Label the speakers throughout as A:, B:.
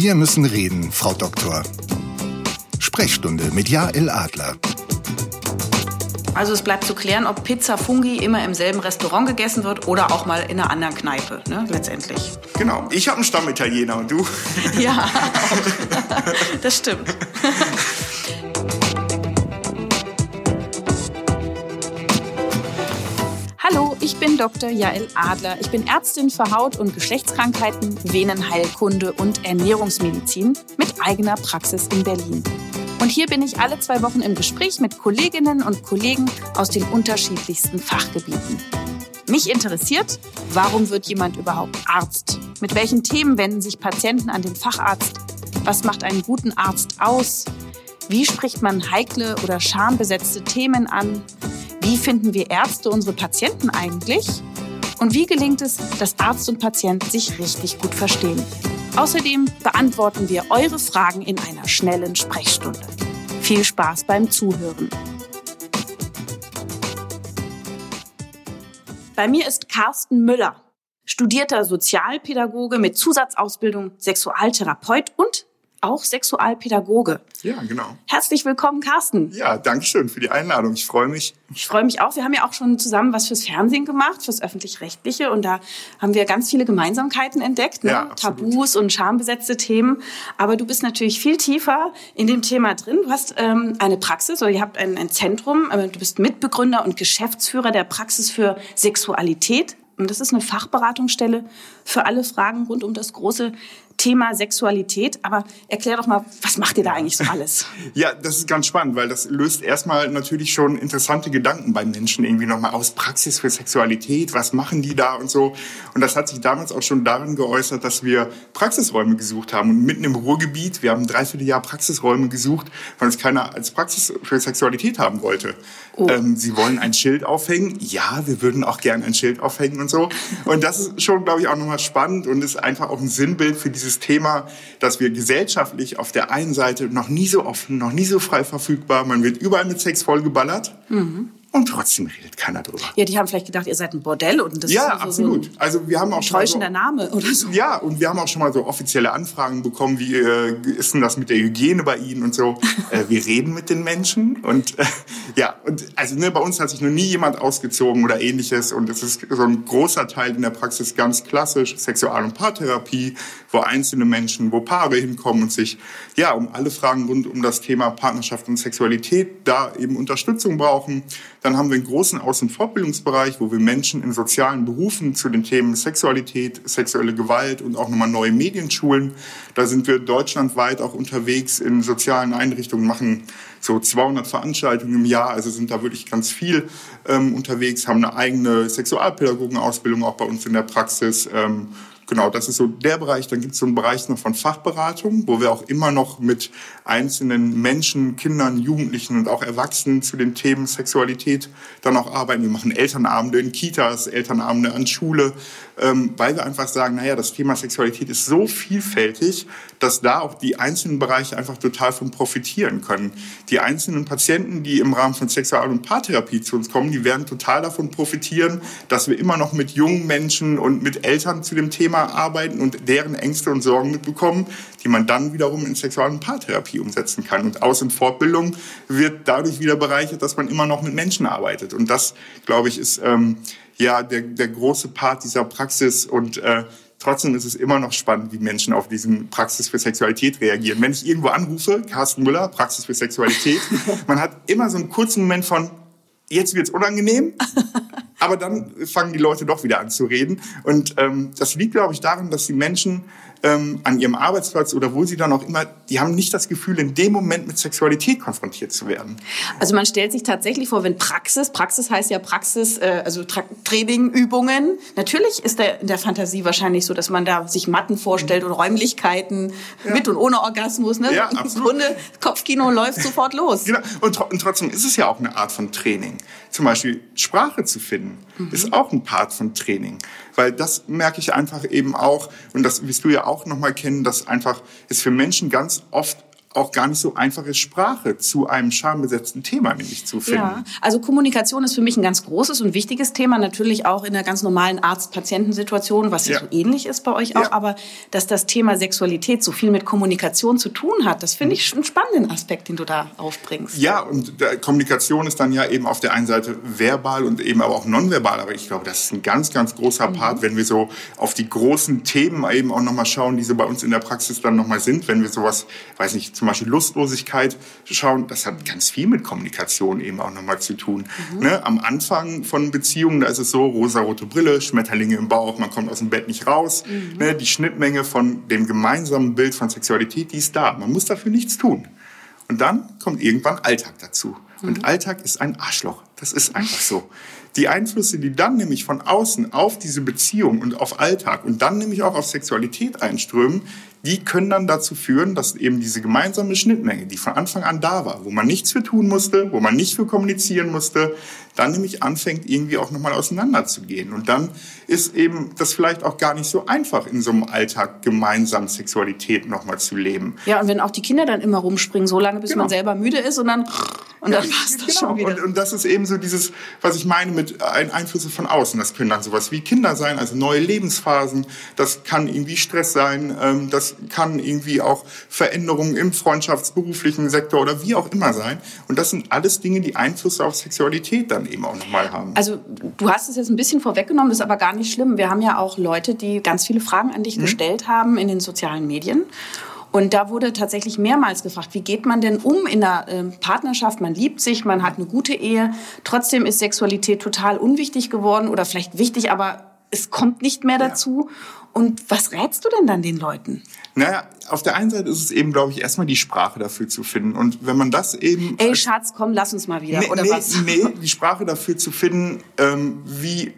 A: Wir müssen reden, Frau Doktor. Sprechstunde mit Jael Adler.
B: Also es bleibt zu klären, ob Pizza Fungi immer im selben Restaurant gegessen wird oder auch mal in einer anderen Kneipe, ne, letztendlich.
C: Genau. Ich habe einen Stammitaliener und du?
B: Ja, auch. das stimmt. Hallo, ich bin Dr. Jael Adler. Ich bin Ärztin für Haut- und Geschlechtskrankheiten, Venenheilkunde und Ernährungsmedizin mit eigener Praxis in Berlin. Und hier bin ich alle zwei Wochen im Gespräch mit Kolleginnen und Kollegen aus den unterschiedlichsten Fachgebieten. Mich interessiert, warum wird jemand überhaupt Arzt? Mit welchen Themen wenden sich Patienten an den Facharzt? Was macht einen guten Arzt aus? Wie spricht man heikle oder schambesetzte Themen an? Wie finden wir Ärzte unsere Patienten eigentlich? Und wie gelingt es, dass Arzt und Patient sich richtig gut verstehen? Außerdem beantworten wir eure Fragen in einer schnellen Sprechstunde. Viel Spaß beim Zuhören. Bei mir ist Carsten Müller, studierter Sozialpädagoge mit Zusatzausbildung, Sexualtherapeut und auch Sexualpädagoge.
C: Ja, genau.
B: Herzlich willkommen, Carsten.
C: Ja, danke schön für die Einladung. Ich freue mich.
B: Ich freue mich auch. Wir haben ja auch schon zusammen was fürs Fernsehen gemacht, fürs öffentlich-rechtliche. Und da haben wir ganz viele Gemeinsamkeiten entdeckt. Ne?
C: Ja,
B: Tabus und schambesetzte Themen. Aber du bist natürlich viel tiefer in dem Thema drin. Du hast ähm, eine Praxis oder ihr habt ein, ein Zentrum. Du bist Mitbegründer und Geschäftsführer der Praxis für Sexualität. Und das ist eine Fachberatungsstelle für alle Fragen rund um das große Thema Sexualität. Aber erklär doch mal, was macht ihr da eigentlich so alles?
C: Ja, das ist ganz spannend, weil das löst erstmal natürlich schon interessante Gedanken beim Menschen irgendwie nochmal aus. Praxis für Sexualität, was machen die da und so. Und das hat sich damals auch schon darin geäußert, dass wir Praxisräume gesucht haben. Und mitten im Ruhrgebiet, wir haben ein Dreivierteljahr Praxisräume gesucht, weil es keiner als Praxis für Sexualität haben wollte. Oh. Ähm, sie wollen ein Schild aufhängen. Ja, wir würden auch gerne ein Schild aufhängen und so. Und das ist schon, glaube ich, auch nochmal spannend und ist einfach auch ein Sinnbild für dieses Thema, dass wir gesellschaftlich auf der einen Seite noch nie so offen, noch nie so frei verfügbar, man wird überall mit Sex vollgeballert. Mhm. Und trotzdem redet keiner drüber.
B: Ja, die haben vielleicht gedacht, ihr seid ein Bordell und das
C: ja,
B: ist
C: also absolut. So also wir haben auch
B: schon so, Name oder so.
C: Ja, und wir haben auch schon mal so offizielle Anfragen bekommen, wie äh, ist denn das mit der Hygiene bei Ihnen und so. äh, wir reden mit den Menschen und äh, ja, und also ne, bei uns hat sich noch nie jemand ausgezogen oder ähnliches und es ist so ein großer Teil in der Praxis ganz klassisch Sexual- und Paartherapie, wo einzelne Menschen, wo Paare hinkommen und sich ja um alle Fragen rund um das Thema Partnerschaft und Sexualität da eben Unterstützung brauchen. Dann haben wir einen großen Aus- und Fortbildungsbereich, wo wir Menschen in sozialen Berufen zu den Themen Sexualität, sexuelle Gewalt und auch nochmal neue Medien schulen. Da sind wir deutschlandweit auch unterwegs in sozialen Einrichtungen, machen so 200 Veranstaltungen im Jahr, also sind da wirklich ganz viel ähm, unterwegs, haben eine eigene Sexualpädagogenausbildung auch bei uns in der Praxis. Ähm, Genau, das ist so der Bereich. Dann gibt es so einen Bereich noch von Fachberatung, wo wir auch immer noch mit einzelnen Menschen, Kindern, Jugendlichen und auch Erwachsenen zu den Themen Sexualität dann auch arbeiten. Wir machen Elternabende in Kitas, Elternabende an Schule, ähm, weil wir einfach sagen, naja, das Thema Sexualität ist so vielfältig, dass da auch die einzelnen Bereiche einfach total von profitieren können. Die einzelnen Patienten, die im Rahmen von Sexual- und Paartherapie zu uns kommen, die werden total davon profitieren, dass wir immer noch mit jungen Menschen und mit Eltern zu dem Thema arbeiten und deren Ängste und Sorgen mitbekommen, die man dann wiederum in Sexual- und Paartherapie umsetzen kann. Und Aus- und Fortbildung wird dadurch wieder bereichert, dass man immer noch mit Menschen arbeitet. Und das, glaube ich, ist ähm, ja der, der große Part dieser Praxis und äh, Trotzdem ist es immer noch spannend, wie Menschen auf diesen Praxis für Sexualität reagieren. Wenn ich irgendwo anrufe, Carsten Müller, Praxis für Sexualität, man hat immer so einen kurzen Moment von, jetzt wird's unangenehm, aber dann fangen die Leute doch wieder an zu reden. Und ähm, das liegt, glaube ich, daran, dass die Menschen ähm, an ihrem Arbeitsplatz oder wo sie dann auch immer, die haben nicht das Gefühl, in dem Moment mit Sexualität konfrontiert zu werden.
B: Also man stellt sich tatsächlich vor, wenn Praxis, Praxis heißt ja Praxis, äh, also Tra Training, Übungen. Natürlich ist der in der Fantasie wahrscheinlich so, dass man da sich Matten vorstellt und Räumlichkeiten ja. mit und ohne Orgasmus. Ne?
C: Ja,
B: absolut. Im Grunde Kopfkino läuft sofort los.
C: Genau. Und, tr und trotzdem ist es ja auch eine Art von Training. Zum Beispiel Sprache zu finden, mhm. ist auch ein Part von Training. Weil das merke ich einfach eben auch, und das wirst du ja auch nochmal kennen, dass einfach es für Menschen ganz oft auch gar nicht so einfach ist, Sprache zu einem schambesetzten Thema nämlich zu finden. Ja,
B: also Kommunikation ist für mich ein ganz großes und wichtiges Thema, natürlich auch in der ganz normalen Arzt-Patientensituation, was ja, so ähnlich ist bei euch auch, ja. aber dass das Thema Sexualität so viel mit Kommunikation zu tun hat, das finde ich einen spannenden Aspekt, den du da aufbringst.
C: Ja, und Kommunikation ist dann ja eben auf der einen Seite verbal und eben aber auch nonverbal, aber ich glaube, das ist ein ganz, ganz großer mhm. Part, wenn wir so auf die großen Themen eben auch nochmal schauen, die so bei uns in der Praxis dann nochmal sind, wenn wir sowas, weiß nicht, zum Beispiel Lustlosigkeit schauen, das hat ganz viel mit Kommunikation eben auch nochmal zu tun. Mhm. Ne? Am Anfang von Beziehungen, da ist es so, rosarote Brille, Schmetterlinge im Bauch, man kommt aus dem Bett nicht raus. Mhm. Ne? Die Schnittmenge von dem gemeinsamen Bild von Sexualität, die ist da. Man muss dafür nichts tun. Und dann kommt irgendwann Alltag dazu. Mhm. Und Alltag ist ein Arschloch. Das ist einfach so. Die Einflüsse, die dann nämlich von außen auf diese Beziehung und auf Alltag und dann nämlich auch auf Sexualität einströmen, die können dann dazu führen, dass eben diese gemeinsame Schnittmenge, die von Anfang an da war, wo man nichts für tun musste, wo man nicht für kommunizieren musste, dann nämlich anfängt, irgendwie auch nochmal auseinanderzugehen. Und dann ist eben das vielleicht auch gar nicht so einfach, in so einem Alltag gemeinsam Sexualität nochmal zu leben.
B: Ja, und wenn auch die Kinder dann immer rumspringen, so lange, bis genau. man selber müde ist und dann, und dann ja, passt das genau. schon wieder.
C: Und, und das ist eben so dieses, was ich meine mit Einflüsse von außen. Das können dann sowas wie Kinder sein, also neue Lebensphasen. Das kann irgendwie Stress sein. Ähm, das kann irgendwie auch Veränderungen im freundschaftsberuflichen Sektor oder wie auch immer sein. Und das sind alles Dinge, die Einflüsse auf Sexualität dann eben auch nochmal haben.
B: Also du hast es jetzt ein bisschen vorweggenommen, das ist aber gar nicht schlimm. Wir haben ja auch Leute, die ganz viele Fragen an dich mhm. gestellt haben in den sozialen Medien. Und da wurde tatsächlich mehrmals gefragt, wie geht man denn um in einer äh, Partnerschaft? Man liebt sich, man hat eine gute Ehe. Trotzdem ist Sexualität total unwichtig geworden oder vielleicht wichtig, aber es kommt nicht mehr dazu. Ja. Und was rätst du denn dann den Leuten?
C: Naja, auf der einen Seite ist es eben, glaube ich, erstmal die Sprache dafür zu finden. Und wenn man das eben...
B: Ey, Schatz, komm, lass uns mal wieder,
C: nee,
B: oder
C: nee,
B: was?
C: Nee, die Sprache dafür zu finden, ähm, wie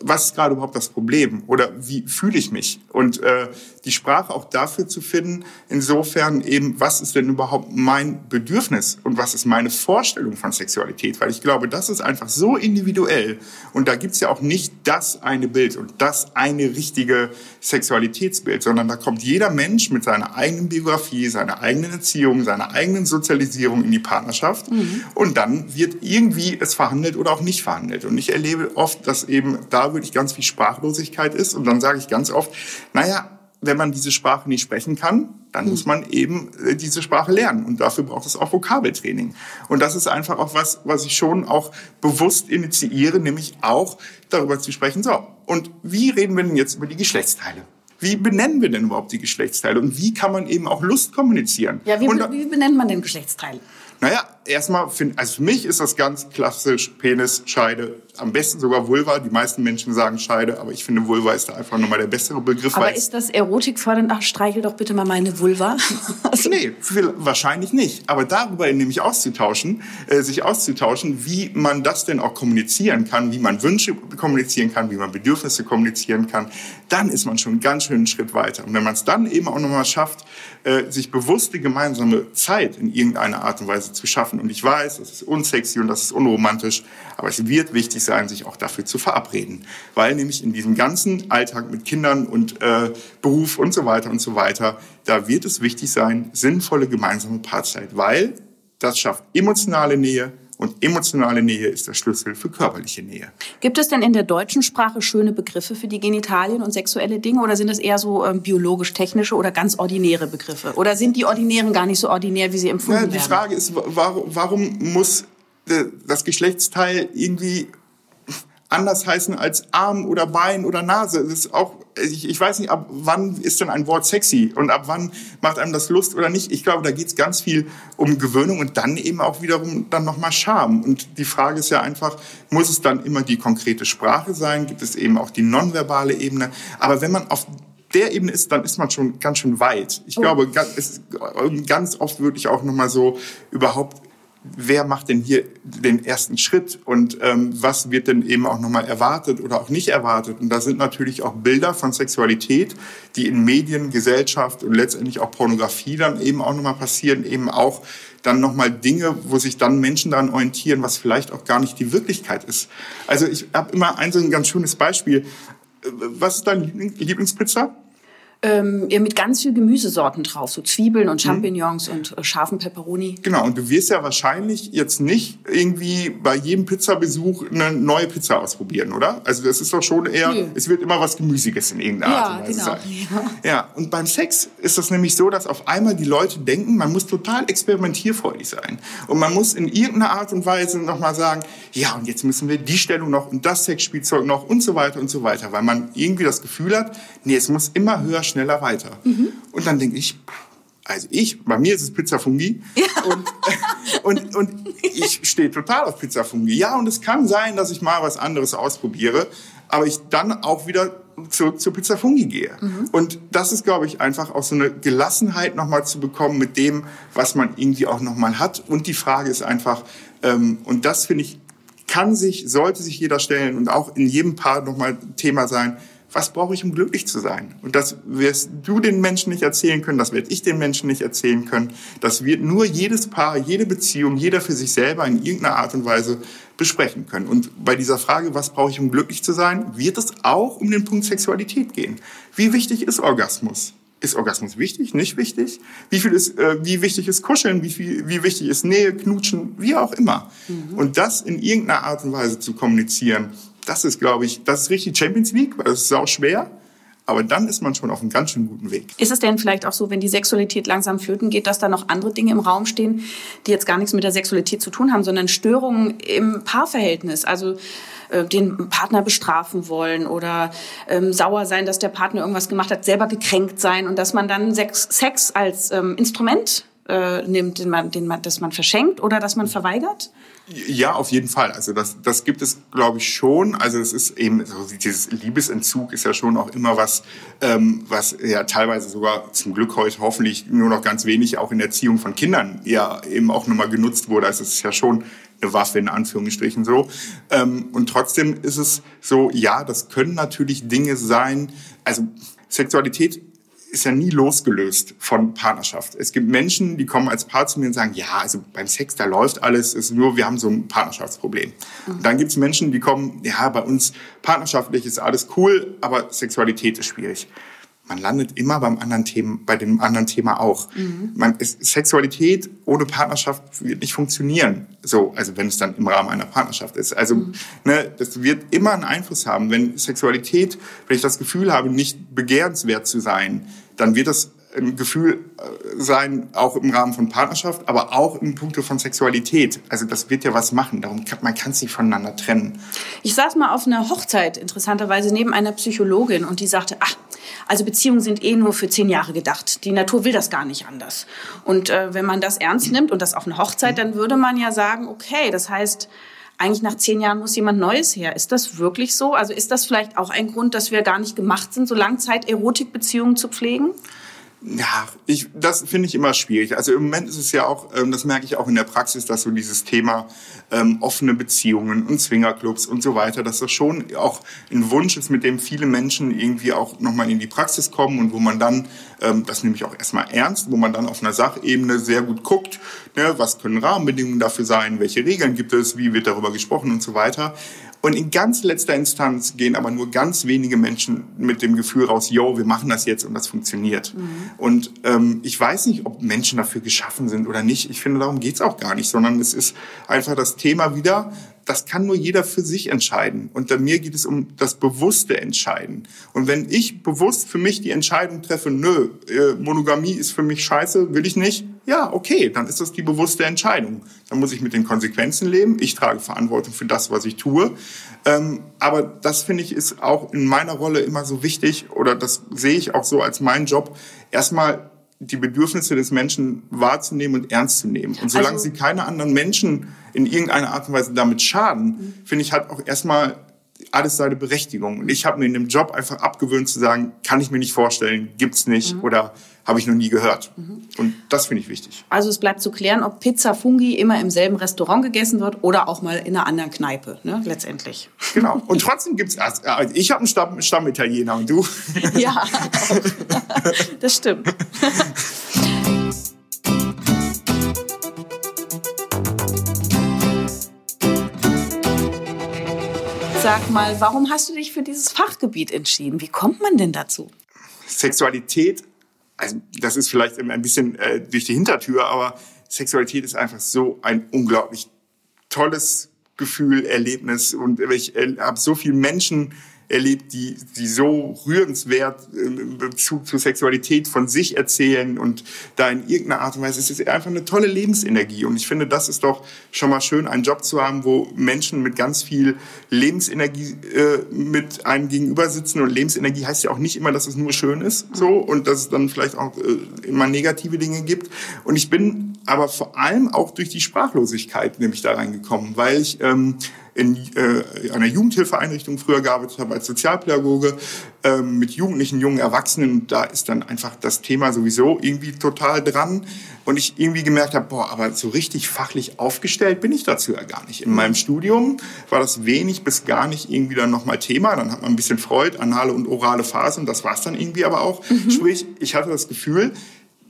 C: was ist gerade überhaupt das Problem oder wie fühle ich mich? Und äh, die Sprache auch dafür zu finden, insofern eben, was ist denn überhaupt mein Bedürfnis und was ist meine Vorstellung von Sexualität? Weil ich glaube, das ist einfach so individuell und da gibt's ja auch nicht das eine Bild und das eine richtige Sexualitätsbild, sondern da kommt jeder Mensch mit seiner eigenen Biografie, seiner eigenen Erziehung, seiner eigenen Sozialisierung in die Partnerschaft mhm. und dann wird irgendwie es verhandelt oder auch nicht verhandelt. Und ich erlebe oft, dass eben da wirklich ganz viel Sprachlosigkeit ist und dann sage ich ganz oft, naja, wenn man diese Sprache nicht sprechen kann, dann muss man eben äh, diese Sprache lernen. Und dafür braucht es auch Vokabeltraining. Und das ist einfach auch was, was ich schon auch bewusst initiiere, nämlich auch darüber zu sprechen. So, und wie reden wir denn jetzt über die Geschlechtsteile? Wie benennen wir denn überhaupt die Geschlechtsteile? Und wie kann man eben auch Lust kommunizieren?
B: Ja, wie, wie benennt man denn Geschlechtsteile?
C: Naja, erstmal, find, also für mich ist das ganz klassisch Penis, Scheide, am besten sogar Vulva. Die meisten Menschen sagen Scheide, aber ich finde Vulva ist da einfach nochmal der bessere Begriff.
B: Aber ist das erotikfördernd? Ach, streichel doch bitte mal meine Vulva.
C: also. Nee, wahrscheinlich nicht. Aber darüber nämlich auszutauschen, äh, sich auszutauschen, wie man das denn auch kommunizieren kann, wie man Wünsche kommunizieren kann, wie man Bedürfnisse kommunizieren kann, dann ist man schon einen ganz schönen Schritt weiter. Und wenn man es dann eben auch nochmal schafft, äh, sich bewusste gemeinsame Zeit in irgendeiner Art und Weise zu schaffen. Und ich weiß, das ist unsexy und das ist unromantisch, aber es wird wichtig sein, sich auch dafür zu verabreden. Weil nämlich in diesem ganzen Alltag mit Kindern und äh, Beruf und so weiter und so weiter, da wird es wichtig sein, sinnvolle gemeinsame Paarzeit, weil das schafft emotionale Nähe, und emotionale Nähe ist der Schlüssel für körperliche Nähe.
B: Gibt es denn in der deutschen Sprache schöne Begriffe für die Genitalien und sexuelle Dinge oder sind das eher so ähm, biologisch-technische oder ganz ordinäre Begriffe? Oder sind die ordinären gar nicht so ordinär, wie sie empfunden ja,
C: die
B: werden?
C: Die Frage ist, warum, warum muss äh, das Geschlechtsteil irgendwie anders heißen als Arm oder Bein oder Nase. Das ist auch, ich, ich weiß nicht, ab wann ist denn ein Wort sexy und ab wann macht einem das Lust oder nicht. Ich glaube, da geht es ganz viel um Gewöhnung und dann eben auch wiederum dann nochmal Scham. Und die Frage ist ja einfach, muss es dann immer die konkrete Sprache sein? Gibt es eben auch die nonverbale Ebene? Aber wenn man auf der Ebene ist, dann ist man schon ganz schön weit. Ich oh. glaube, ist ganz oft wirklich auch nochmal so überhaupt wer macht denn hier den ersten Schritt und ähm, was wird denn eben auch nochmal erwartet oder auch nicht erwartet. Und da sind natürlich auch Bilder von Sexualität, die in Medien, Gesellschaft und letztendlich auch Pornografie dann eben auch nochmal passieren, eben auch dann nochmal Dinge, wo sich dann Menschen daran orientieren, was vielleicht auch gar nicht die Wirklichkeit ist. Also ich habe immer ein so ein ganz schönes Beispiel. Was ist deine Lieblingspizza?
B: Ähm, ja, mit ganz viel Gemüsesorten drauf, so Zwiebeln und Champignons mhm. und äh, scharfen Peperoni.
C: Genau, und du wirst ja wahrscheinlich jetzt nicht irgendwie bei jedem Pizzabesuch eine neue Pizza ausprobieren, oder? Also das ist doch schon eher, Nö. es wird immer was Gemüsiges in irgendeiner Art und Weise genau. sein. Ja. ja, und beim Sex ist das nämlich so, dass auf einmal die Leute denken, man muss total experimentierfreudig sein. Und man muss in irgendeiner Art und Weise nochmal sagen, ja, und jetzt müssen wir die Stellung noch und das Sexspielzeug noch und so weiter und so weiter, weil man irgendwie das Gefühl hat, nee, es muss immer höher, schneller weiter. Mhm. Und dann denke ich, also ich, bei mir ist es Pizza Fungi ja. und, und, und ich stehe total auf Pizza Fungi. Ja, und es kann sein, dass ich mal was anderes ausprobiere, aber ich dann auch wieder zurück zur Pizza Fungi gehe. Mhm. Und das ist, glaube ich, einfach auch so eine Gelassenheit nochmal zu bekommen mit dem, was man irgendwie auch nochmal hat. Und die Frage ist einfach, ähm, und das finde ich, kann sich, sollte sich jeder stellen und auch in jedem Paar nochmal Thema sein, was brauche ich, um glücklich zu sein? Und das wirst du den Menschen nicht erzählen können, das werde ich den Menschen nicht erzählen können. Das wird nur jedes Paar, jede Beziehung, jeder für sich selber in irgendeiner Art und Weise besprechen können. Und bei dieser Frage, was brauche ich, um glücklich zu sein, wird es auch um den Punkt Sexualität gehen. Wie wichtig ist Orgasmus? Ist Orgasmus wichtig, nicht wichtig? Wie viel ist, äh, wie wichtig ist Kuscheln? Wie viel, wie wichtig ist Nähe, Knutschen? Wie auch immer. Mhm. Und das in irgendeiner Art und Weise zu kommunizieren, das ist, glaube ich, das ist richtig Champions League, weil das ist auch schwer. Aber dann ist man schon auf einem ganz schön guten Weg.
B: Ist es denn vielleicht auch so, wenn die Sexualität langsam flöten geht, dass da noch andere Dinge im Raum stehen, die jetzt gar nichts mit der Sexualität zu tun haben, sondern Störungen im Paarverhältnis? Also äh, den Partner bestrafen wollen oder ähm, sauer sein, dass der Partner irgendwas gemacht hat, selber gekränkt sein und dass man dann Sex, Sex als ähm, Instrument äh, nimmt, den man, den man, das man verschenkt oder das man verweigert?
C: Ja, auf jeden Fall. Also das, das gibt es, glaube ich, schon. Also es ist eben, so dieses Liebesentzug ist ja schon auch immer was, ähm, was ja teilweise sogar zum Glück heute hoffentlich nur noch ganz wenig auch in der Erziehung von Kindern ja eben auch nochmal genutzt wurde. Also es ist ja schon eine Waffe in Anführungsstrichen so. Ähm, und trotzdem ist es so, ja, das können natürlich Dinge sein. Also Sexualität ist ja nie losgelöst von Partnerschaft. Es gibt Menschen, die kommen als Paar zu mir und sagen, ja, also beim Sex, da läuft alles, ist nur, wir haben so ein Partnerschaftsproblem. Mhm. dann gibt es Menschen, die kommen, ja, bei uns partnerschaftlich ist alles cool, aber Sexualität ist schwierig. Man landet immer beim anderen Thema, bei dem anderen Thema auch. Mhm. Man, ist, Sexualität ohne Partnerschaft wird nicht funktionieren. So, also wenn es dann im Rahmen einer Partnerschaft ist. Also, mhm. ne, das wird immer einen Einfluss haben. Wenn Sexualität, wenn ich das Gefühl habe, nicht begehrenswert zu sein, dann wird das ein Gefühl äh, sein, auch im Rahmen von Partnerschaft, aber auch im Punkte von Sexualität. Also das wird ja was machen. Darum kann, man kann sich voneinander trennen.
B: Ich saß mal auf einer Hochzeit, interessanterweise, neben einer Psychologin und die sagte, ach, also Beziehungen sind eh nur für zehn Jahre gedacht. Die Natur will das gar nicht anders. Und äh, wenn man das ernst nimmt und das auf eine Hochzeit, dann würde man ja sagen, okay, das heißt, eigentlich nach zehn Jahren muss jemand Neues her. Ist das wirklich so? Also ist das vielleicht auch ein Grund, dass wir gar nicht gemacht sind, so Langzeit-Erotikbeziehungen zu pflegen?
C: Ja, ich, das finde ich immer schwierig. Also im Moment ist es ja auch, ähm, das merke ich auch in der Praxis, dass so dieses Thema ähm, offene Beziehungen und Swingerclubs und so weiter, dass das schon auch ein Wunsch ist, mit dem viele Menschen irgendwie auch nochmal in die Praxis kommen und wo man dann, ähm, das nehme ich auch erstmal ernst, wo man dann auf einer Sachebene sehr gut guckt, ne, was können Rahmenbedingungen dafür sein, welche Regeln gibt es, wie wird darüber gesprochen und so weiter. Und in ganz letzter Instanz gehen aber nur ganz wenige Menschen mit dem Gefühl raus, yo, wir machen das jetzt und das funktioniert. Mhm. Und ähm, ich weiß nicht, ob Menschen dafür geschaffen sind oder nicht. Ich finde, darum geht's auch gar nicht, sondern es ist einfach das Thema wieder, das kann nur jeder für sich entscheiden. Und bei mir geht es um das bewusste Entscheiden. Und wenn ich bewusst für mich die Entscheidung treffe, nö, äh, Monogamie ist für mich scheiße, will ich nicht, ja, okay, dann ist das die bewusste Entscheidung. Dann muss ich mit den Konsequenzen leben. Ich trage Verantwortung für das, was ich tue. Ähm, aber das finde ich ist auch in meiner Rolle immer so wichtig oder das sehe ich auch so als meinen Job. Erstmal die Bedürfnisse des Menschen wahrzunehmen und ernst zu nehmen. Und solange also, sie keine anderen Menschen in irgendeiner Art und Weise damit schaden, mhm. finde ich, hat auch erstmal alles seine Berechtigung. Und ich habe mir in dem Job einfach abgewöhnt zu sagen, kann ich mir nicht vorstellen, gibt's nicht mhm. oder habe ich noch nie gehört. Mhm. Und das finde ich wichtig.
B: Also es bleibt zu klären, ob Pizza Fungi immer im selben Restaurant gegessen wird oder auch mal in einer anderen Kneipe, ne? letztendlich.
C: Genau. Und trotzdem gibt's erst, also ich habe einen Stamm, Stammitaliener und du?
B: Ja, das stimmt. Sag mal, warum hast du dich für dieses Fachgebiet entschieden? Wie kommt man denn dazu?
C: Sexualität, also das ist vielleicht ein bisschen äh, durch die Hintertür, aber Sexualität ist einfach so ein unglaublich tolles Gefühl, Erlebnis und ich äh, habe so viele Menschen erlebt, die, die so rührenswert in Bezug zur Sexualität von sich erzählen und da in irgendeiner Art und Weise, es ist einfach eine tolle Lebensenergie. Und ich finde, das ist doch schon mal schön, einen Job zu haben, wo Menschen mit ganz viel Lebensenergie äh, mit einem gegenüber sitzen. Und Lebensenergie heißt ja auch nicht immer, dass es nur schön ist, so und dass es dann vielleicht auch äh, immer negative Dinge gibt. Und ich bin aber vor allem auch durch die Sprachlosigkeit nämlich da reingekommen, weil ich ähm, in äh, einer Jugendhilfeeinrichtung früher gearbeitet habe als Sozialpädagoge ähm, mit Jugendlichen, jungen Erwachsenen. Da ist dann einfach das Thema sowieso irgendwie total dran. Und ich irgendwie gemerkt habe, boah, aber so richtig fachlich aufgestellt bin ich dazu ja gar nicht. In meinem Studium war das wenig bis gar nicht irgendwie dann nochmal Thema. Dann hat man ein bisschen Freud, anale und orale Phase und das war es dann irgendwie aber auch. Mhm. Sprich, ich hatte das Gefühl,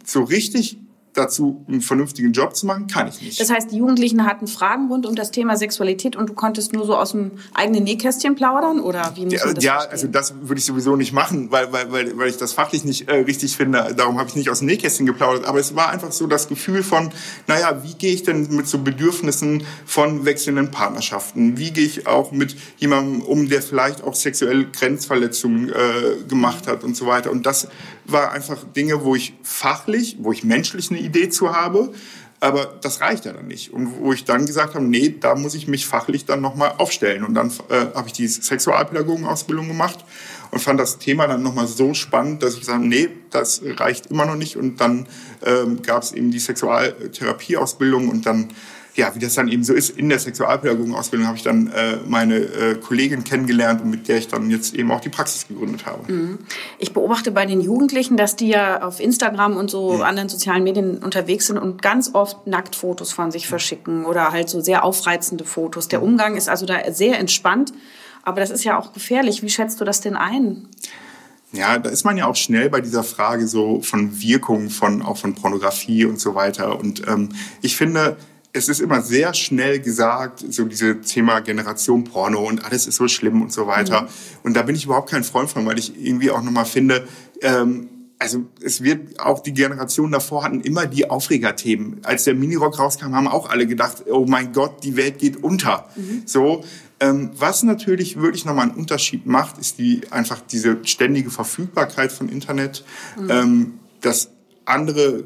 C: so richtig dazu, einen vernünftigen Job zu machen, kann ich nicht.
B: Das heißt, die Jugendlichen hatten Fragen rund um das Thema Sexualität und du konntest nur so aus dem eigenen Nähkästchen plaudern oder wie muss
C: man das Ja, verstehen? also das würde ich sowieso nicht machen, weil, weil, weil, weil ich das fachlich nicht äh, richtig finde. Darum habe ich nicht aus dem Nähkästchen geplaudert. Aber es war einfach so das Gefühl von, naja, wie gehe ich denn mit so Bedürfnissen von wechselnden Partnerschaften? Wie gehe ich auch mit jemandem um, der vielleicht auch sexuelle Grenzverletzungen äh, gemacht hat und so weiter? Und das war einfach Dinge, wo ich fachlich, wo ich menschlich eine Idee zu habe, aber das reicht ja dann nicht. Und wo ich dann gesagt habe, nee, da muss ich mich fachlich dann nochmal aufstellen. Und dann äh, habe ich die Sexualpädagogenausbildung gemacht und fand das Thema dann nochmal so spannend, dass ich gesagt habe, nee, das reicht immer noch nicht. Und dann ähm, gab es eben die Sexualtherapieausbildung und dann ja, wie das dann eben so ist, in der Sexualpädagogenausbildung habe ich dann äh, meine äh, Kollegin kennengelernt und mit der ich dann jetzt eben auch die Praxis gegründet habe. Mhm.
B: Ich beobachte bei den Jugendlichen, dass die ja auf Instagram und so mhm. anderen sozialen Medien unterwegs sind und ganz oft Nacktfotos von sich verschicken oder halt so sehr aufreizende Fotos. Der Umgang ist also da sehr entspannt, aber das ist ja auch gefährlich. Wie schätzt du das denn ein?
C: Ja, da ist man ja auch schnell bei dieser Frage so von Wirkung von auch von Pornografie und so weiter. Und ähm, ich finde, es ist immer sehr schnell gesagt, so diese Thema Generation Porno und alles ist so schlimm und so weiter. Mhm. Und da bin ich überhaupt kein Freund von, weil ich irgendwie auch nochmal finde, ähm, also es wird auch die Generation davor hatten immer die Aufregerthemen. Als der Minirock rauskam, haben auch alle gedacht, oh mein Gott, die Welt geht unter. Mhm. So, ähm, was natürlich wirklich nochmal einen Unterschied macht, ist die einfach diese ständige Verfügbarkeit von Internet, mhm. ähm, das andere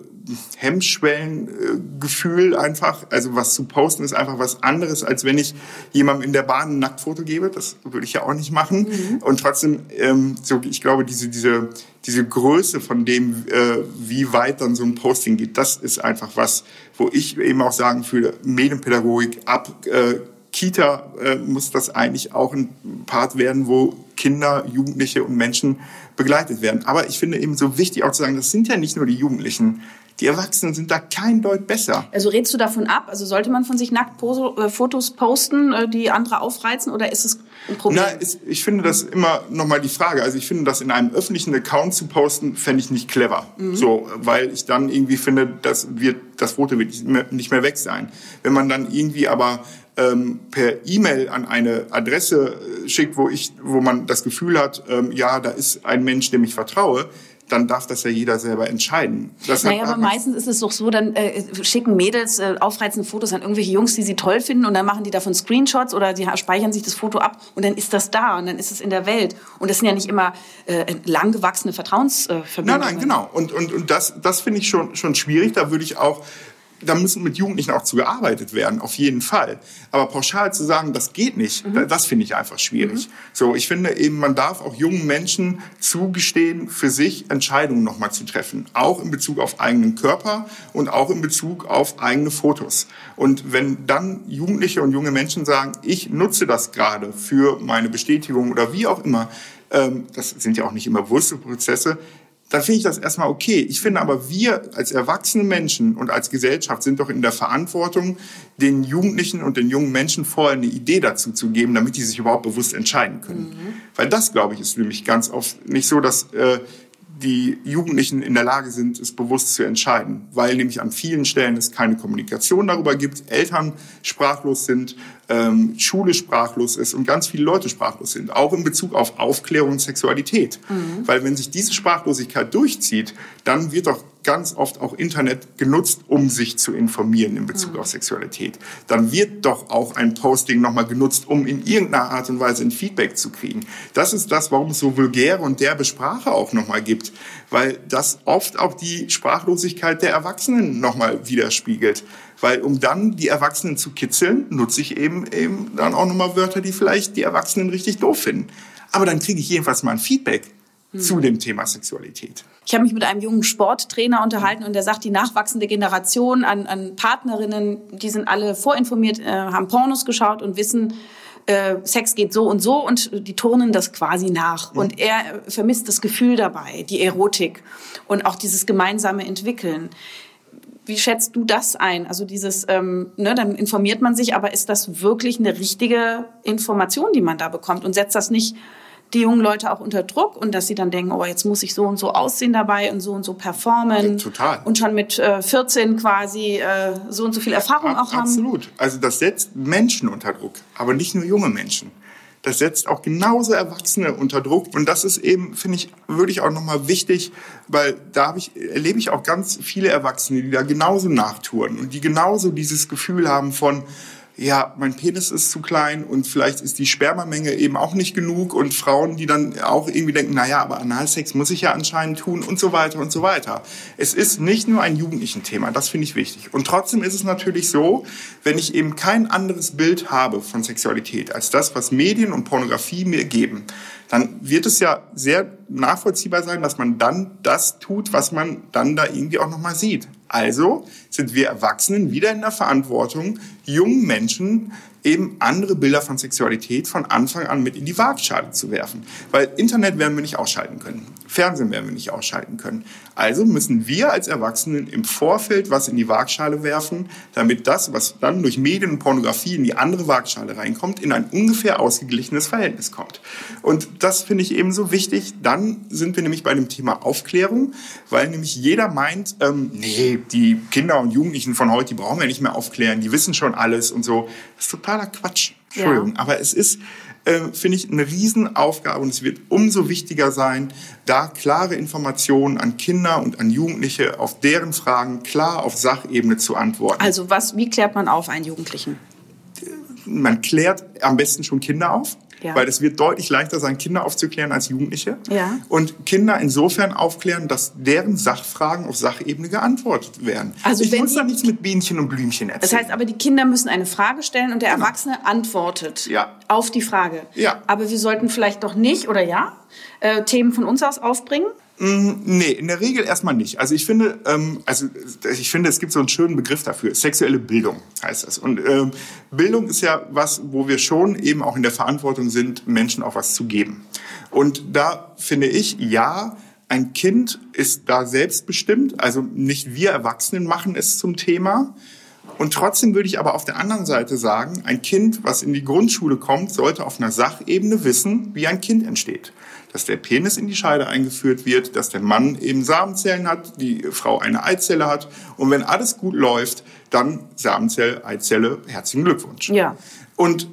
C: Hemmschwellengefühl einfach. Also was zu posten ist einfach was anderes, als wenn ich jemandem in der Bahn ein Nacktfoto gebe. Das würde ich ja auch nicht machen. Mhm. Und trotzdem, ähm, so, ich glaube, diese, diese, diese Größe von dem, äh, wie weit dann so ein Posting geht, das ist einfach was, wo ich eben auch sagen für Medienpädagogik ab äh, Kita äh, muss das eigentlich auch ein Part werden, wo Kinder, Jugendliche und Menschen begleitet werden. Aber ich finde eben so wichtig auch zu sagen, das sind ja nicht nur die Jugendlichen, die Erwachsenen sind da kein Deut besser.
B: Also redest du davon ab? Also sollte man von sich nackt äh, Fotos posten, äh, die andere aufreizen, oder ist es ein Problem?
C: Na, ich finde das immer nochmal die Frage. Also ich finde, das in einem öffentlichen Account zu posten, fände ich nicht clever. Mhm. So, weil ich dann irgendwie finde, das wird, das Foto wird nicht mehr weg sein. Wenn man dann irgendwie aber ähm, per E-Mail an eine Adresse äh, schickt, wo ich, wo man das Gefühl hat, ähm, ja, da ist ein Mensch, dem ich vertraue, dann darf das ja jeder selber entscheiden.
B: Das naja, aber meistens ist es doch so, dann äh, schicken Mädels äh, aufreizende Fotos an irgendwelche Jungs, die sie toll finden und dann machen die davon Screenshots oder die speichern sich das Foto ab und dann ist das da und dann ist es in der Welt. Und das sind ja nicht immer äh, langgewachsene Vertrauensverbindungen.
C: Nein, nein, genau. Und, und, und das, das finde ich schon, schon schwierig. Da würde ich auch da müssen mit Jugendlichen auch zu gearbeitet werden, auf jeden Fall. Aber pauschal zu sagen, das geht nicht, mhm. das finde ich einfach schwierig. Mhm. So, ich finde eben, man darf auch jungen Menschen zugestehen, für sich Entscheidungen nochmal zu treffen. Auch in Bezug auf eigenen Körper und auch in Bezug auf eigene Fotos. Und wenn dann Jugendliche und junge Menschen sagen, ich nutze das gerade für meine Bestätigung oder wie auch immer, ähm, das sind ja auch nicht immer bewusste Prozesse, dann finde ich das erstmal okay. Ich finde aber, wir als erwachsene Menschen und als Gesellschaft sind doch in der Verantwortung, den Jugendlichen und den jungen Menschen vorher eine Idee dazu zu geben, damit die sich überhaupt bewusst entscheiden können. Mhm. Weil das, glaube ich, ist nämlich ganz oft nicht so, dass äh, die Jugendlichen in der Lage sind, es bewusst zu entscheiden, weil nämlich an vielen Stellen es keine Kommunikation darüber gibt, Eltern sprachlos sind, ähm, Schule sprachlos ist und ganz viele Leute sprachlos sind, auch in Bezug auf Aufklärung und Sexualität. Mhm. Weil wenn sich diese Sprachlosigkeit durchzieht, dann wird doch ganz oft auch Internet genutzt, um sich zu informieren in Bezug mhm. auf Sexualität. Dann wird doch auch ein Posting nochmal genutzt, um in irgendeiner Art und Weise ein Feedback zu kriegen. Das ist das, warum es so vulgäre und derbe Sprache auch nochmal gibt, weil das oft auch die Sprachlosigkeit der Erwachsenen nochmal widerspiegelt. Weil um dann die Erwachsenen zu kitzeln, nutze ich eben, eben dann auch nochmal Wörter, die vielleicht die Erwachsenen richtig doof finden. Aber dann kriege ich jedenfalls mal ein Feedback hm. zu dem Thema Sexualität.
B: Ich habe mich mit einem jungen Sporttrainer unterhalten und der sagt, die nachwachsende Generation an, an Partnerinnen, die sind alle vorinformiert, äh, haben Pornos geschaut und wissen, äh, Sex geht so und so und die turnen das quasi nach. Mhm. Und er vermisst das Gefühl dabei, die Erotik und auch dieses gemeinsame Entwickeln. Wie schätzt du das ein? Also dieses, ähm, ne, dann informiert man sich, aber ist das wirklich eine richtige Information, die man da bekommt und setzt das nicht die jungen Leute auch unter Druck und dass sie dann denken, oh, jetzt muss ich so und so aussehen dabei und so und so performen.
C: Total.
B: Und schon mit äh, 14 quasi äh, so und so viel Erfahrung auch haben.
C: Absolut. Also das setzt Menschen unter Druck, aber nicht nur junge Menschen. Das setzt auch genauso Erwachsene unter Druck. Und das ist eben, finde ich, wirklich auch nochmal wichtig, weil da ich, erlebe ich auch ganz viele Erwachsene, die da genauso nachtouren und die genauso dieses Gefühl haben von, ja, mein Penis ist zu klein und vielleicht ist die Spermamenge eben auch nicht genug und Frauen, die dann auch irgendwie denken, na ja, aber Analsex muss ich ja anscheinend tun und so weiter und so weiter. Es ist nicht nur ein jugendlichen Thema, das finde ich wichtig. Und trotzdem ist es natürlich so, wenn ich eben kein anderes Bild habe von Sexualität als das, was Medien und Pornografie mir geben, dann wird es ja sehr nachvollziehbar sein, dass man dann das tut, was man dann da irgendwie auch nochmal sieht. Also sind wir Erwachsenen wieder in der Verantwortung, jungen Menschen eben andere Bilder von Sexualität von Anfang an mit in die Waagschale zu werfen. Weil Internet werden wir nicht ausschalten können. Fernsehen werden wir nicht ausschalten können. Also müssen wir als Erwachsenen im Vorfeld was in die Waagschale werfen, damit das, was dann durch Medien und Pornografie in die andere Waagschale reinkommt, in ein ungefähr ausgeglichenes Verhältnis kommt. Und das finde ich eben so wichtig. Dann sind wir nämlich bei dem Thema Aufklärung, weil nämlich jeder meint, ähm, nee, die Kinder und Jugendlichen von heute, die brauchen wir nicht mehr aufklären, die wissen schon alles und so. Das ist totaler Quatsch. Entschuldigung. Ja. Aber es ist, äh, finde ich, eine Riesenaufgabe und es wird umso wichtiger sein, da klare Informationen an Kinder und an Jugendliche auf deren Fragen klar auf Sachebene zu antworten.
B: Also was, wie klärt man auf einen Jugendlichen?
C: Man klärt am besten schon Kinder auf. Ja. Weil es wird deutlich leichter sein, Kinder aufzuklären als Jugendliche.
B: Ja.
C: Und Kinder insofern aufklären, dass deren Sachfragen auf Sachebene geantwortet werden.
B: Also
C: ich muss da nichts mit Bienchen und Blümchen erzählen.
B: Das heißt aber, die Kinder müssen eine Frage stellen und der genau. Erwachsene antwortet
C: ja.
B: auf die Frage.
C: Ja.
B: Aber wir sollten vielleicht doch nicht, oder ja, äh, Themen von uns aus aufbringen?
C: Mm, nee, in der Regel erstmal nicht. Also ich finde, ähm, also ich finde, es gibt so einen schönen Begriff dafür. Sexuelle Bildung heißt das. Und ähm, Bildung ist ja was, wo wir schon eben auch in der Verantwortung sind, Menschen auch was zu geben. Und da finde ich, ja, ein Kind ist da selbstbestimmt. Also nicht wir Erwachsenen machen es zum Thema. Und trotzdem würde ich aber auf der anderen Seite sagen, ein Kind, was in die Grundschule kommt, sollte auf einer Sachebene wissen, wie ein Kind entsteht dass der Penis in die Scheide eingeführt wird, dass der Mann eben Samenzellen hat, die Frau eine Eizelle hat. Und wenn alles gut läuft, dann Samenzelle, Eizelle, herzlichen Glückwunsch.
B: Ja.
C: Und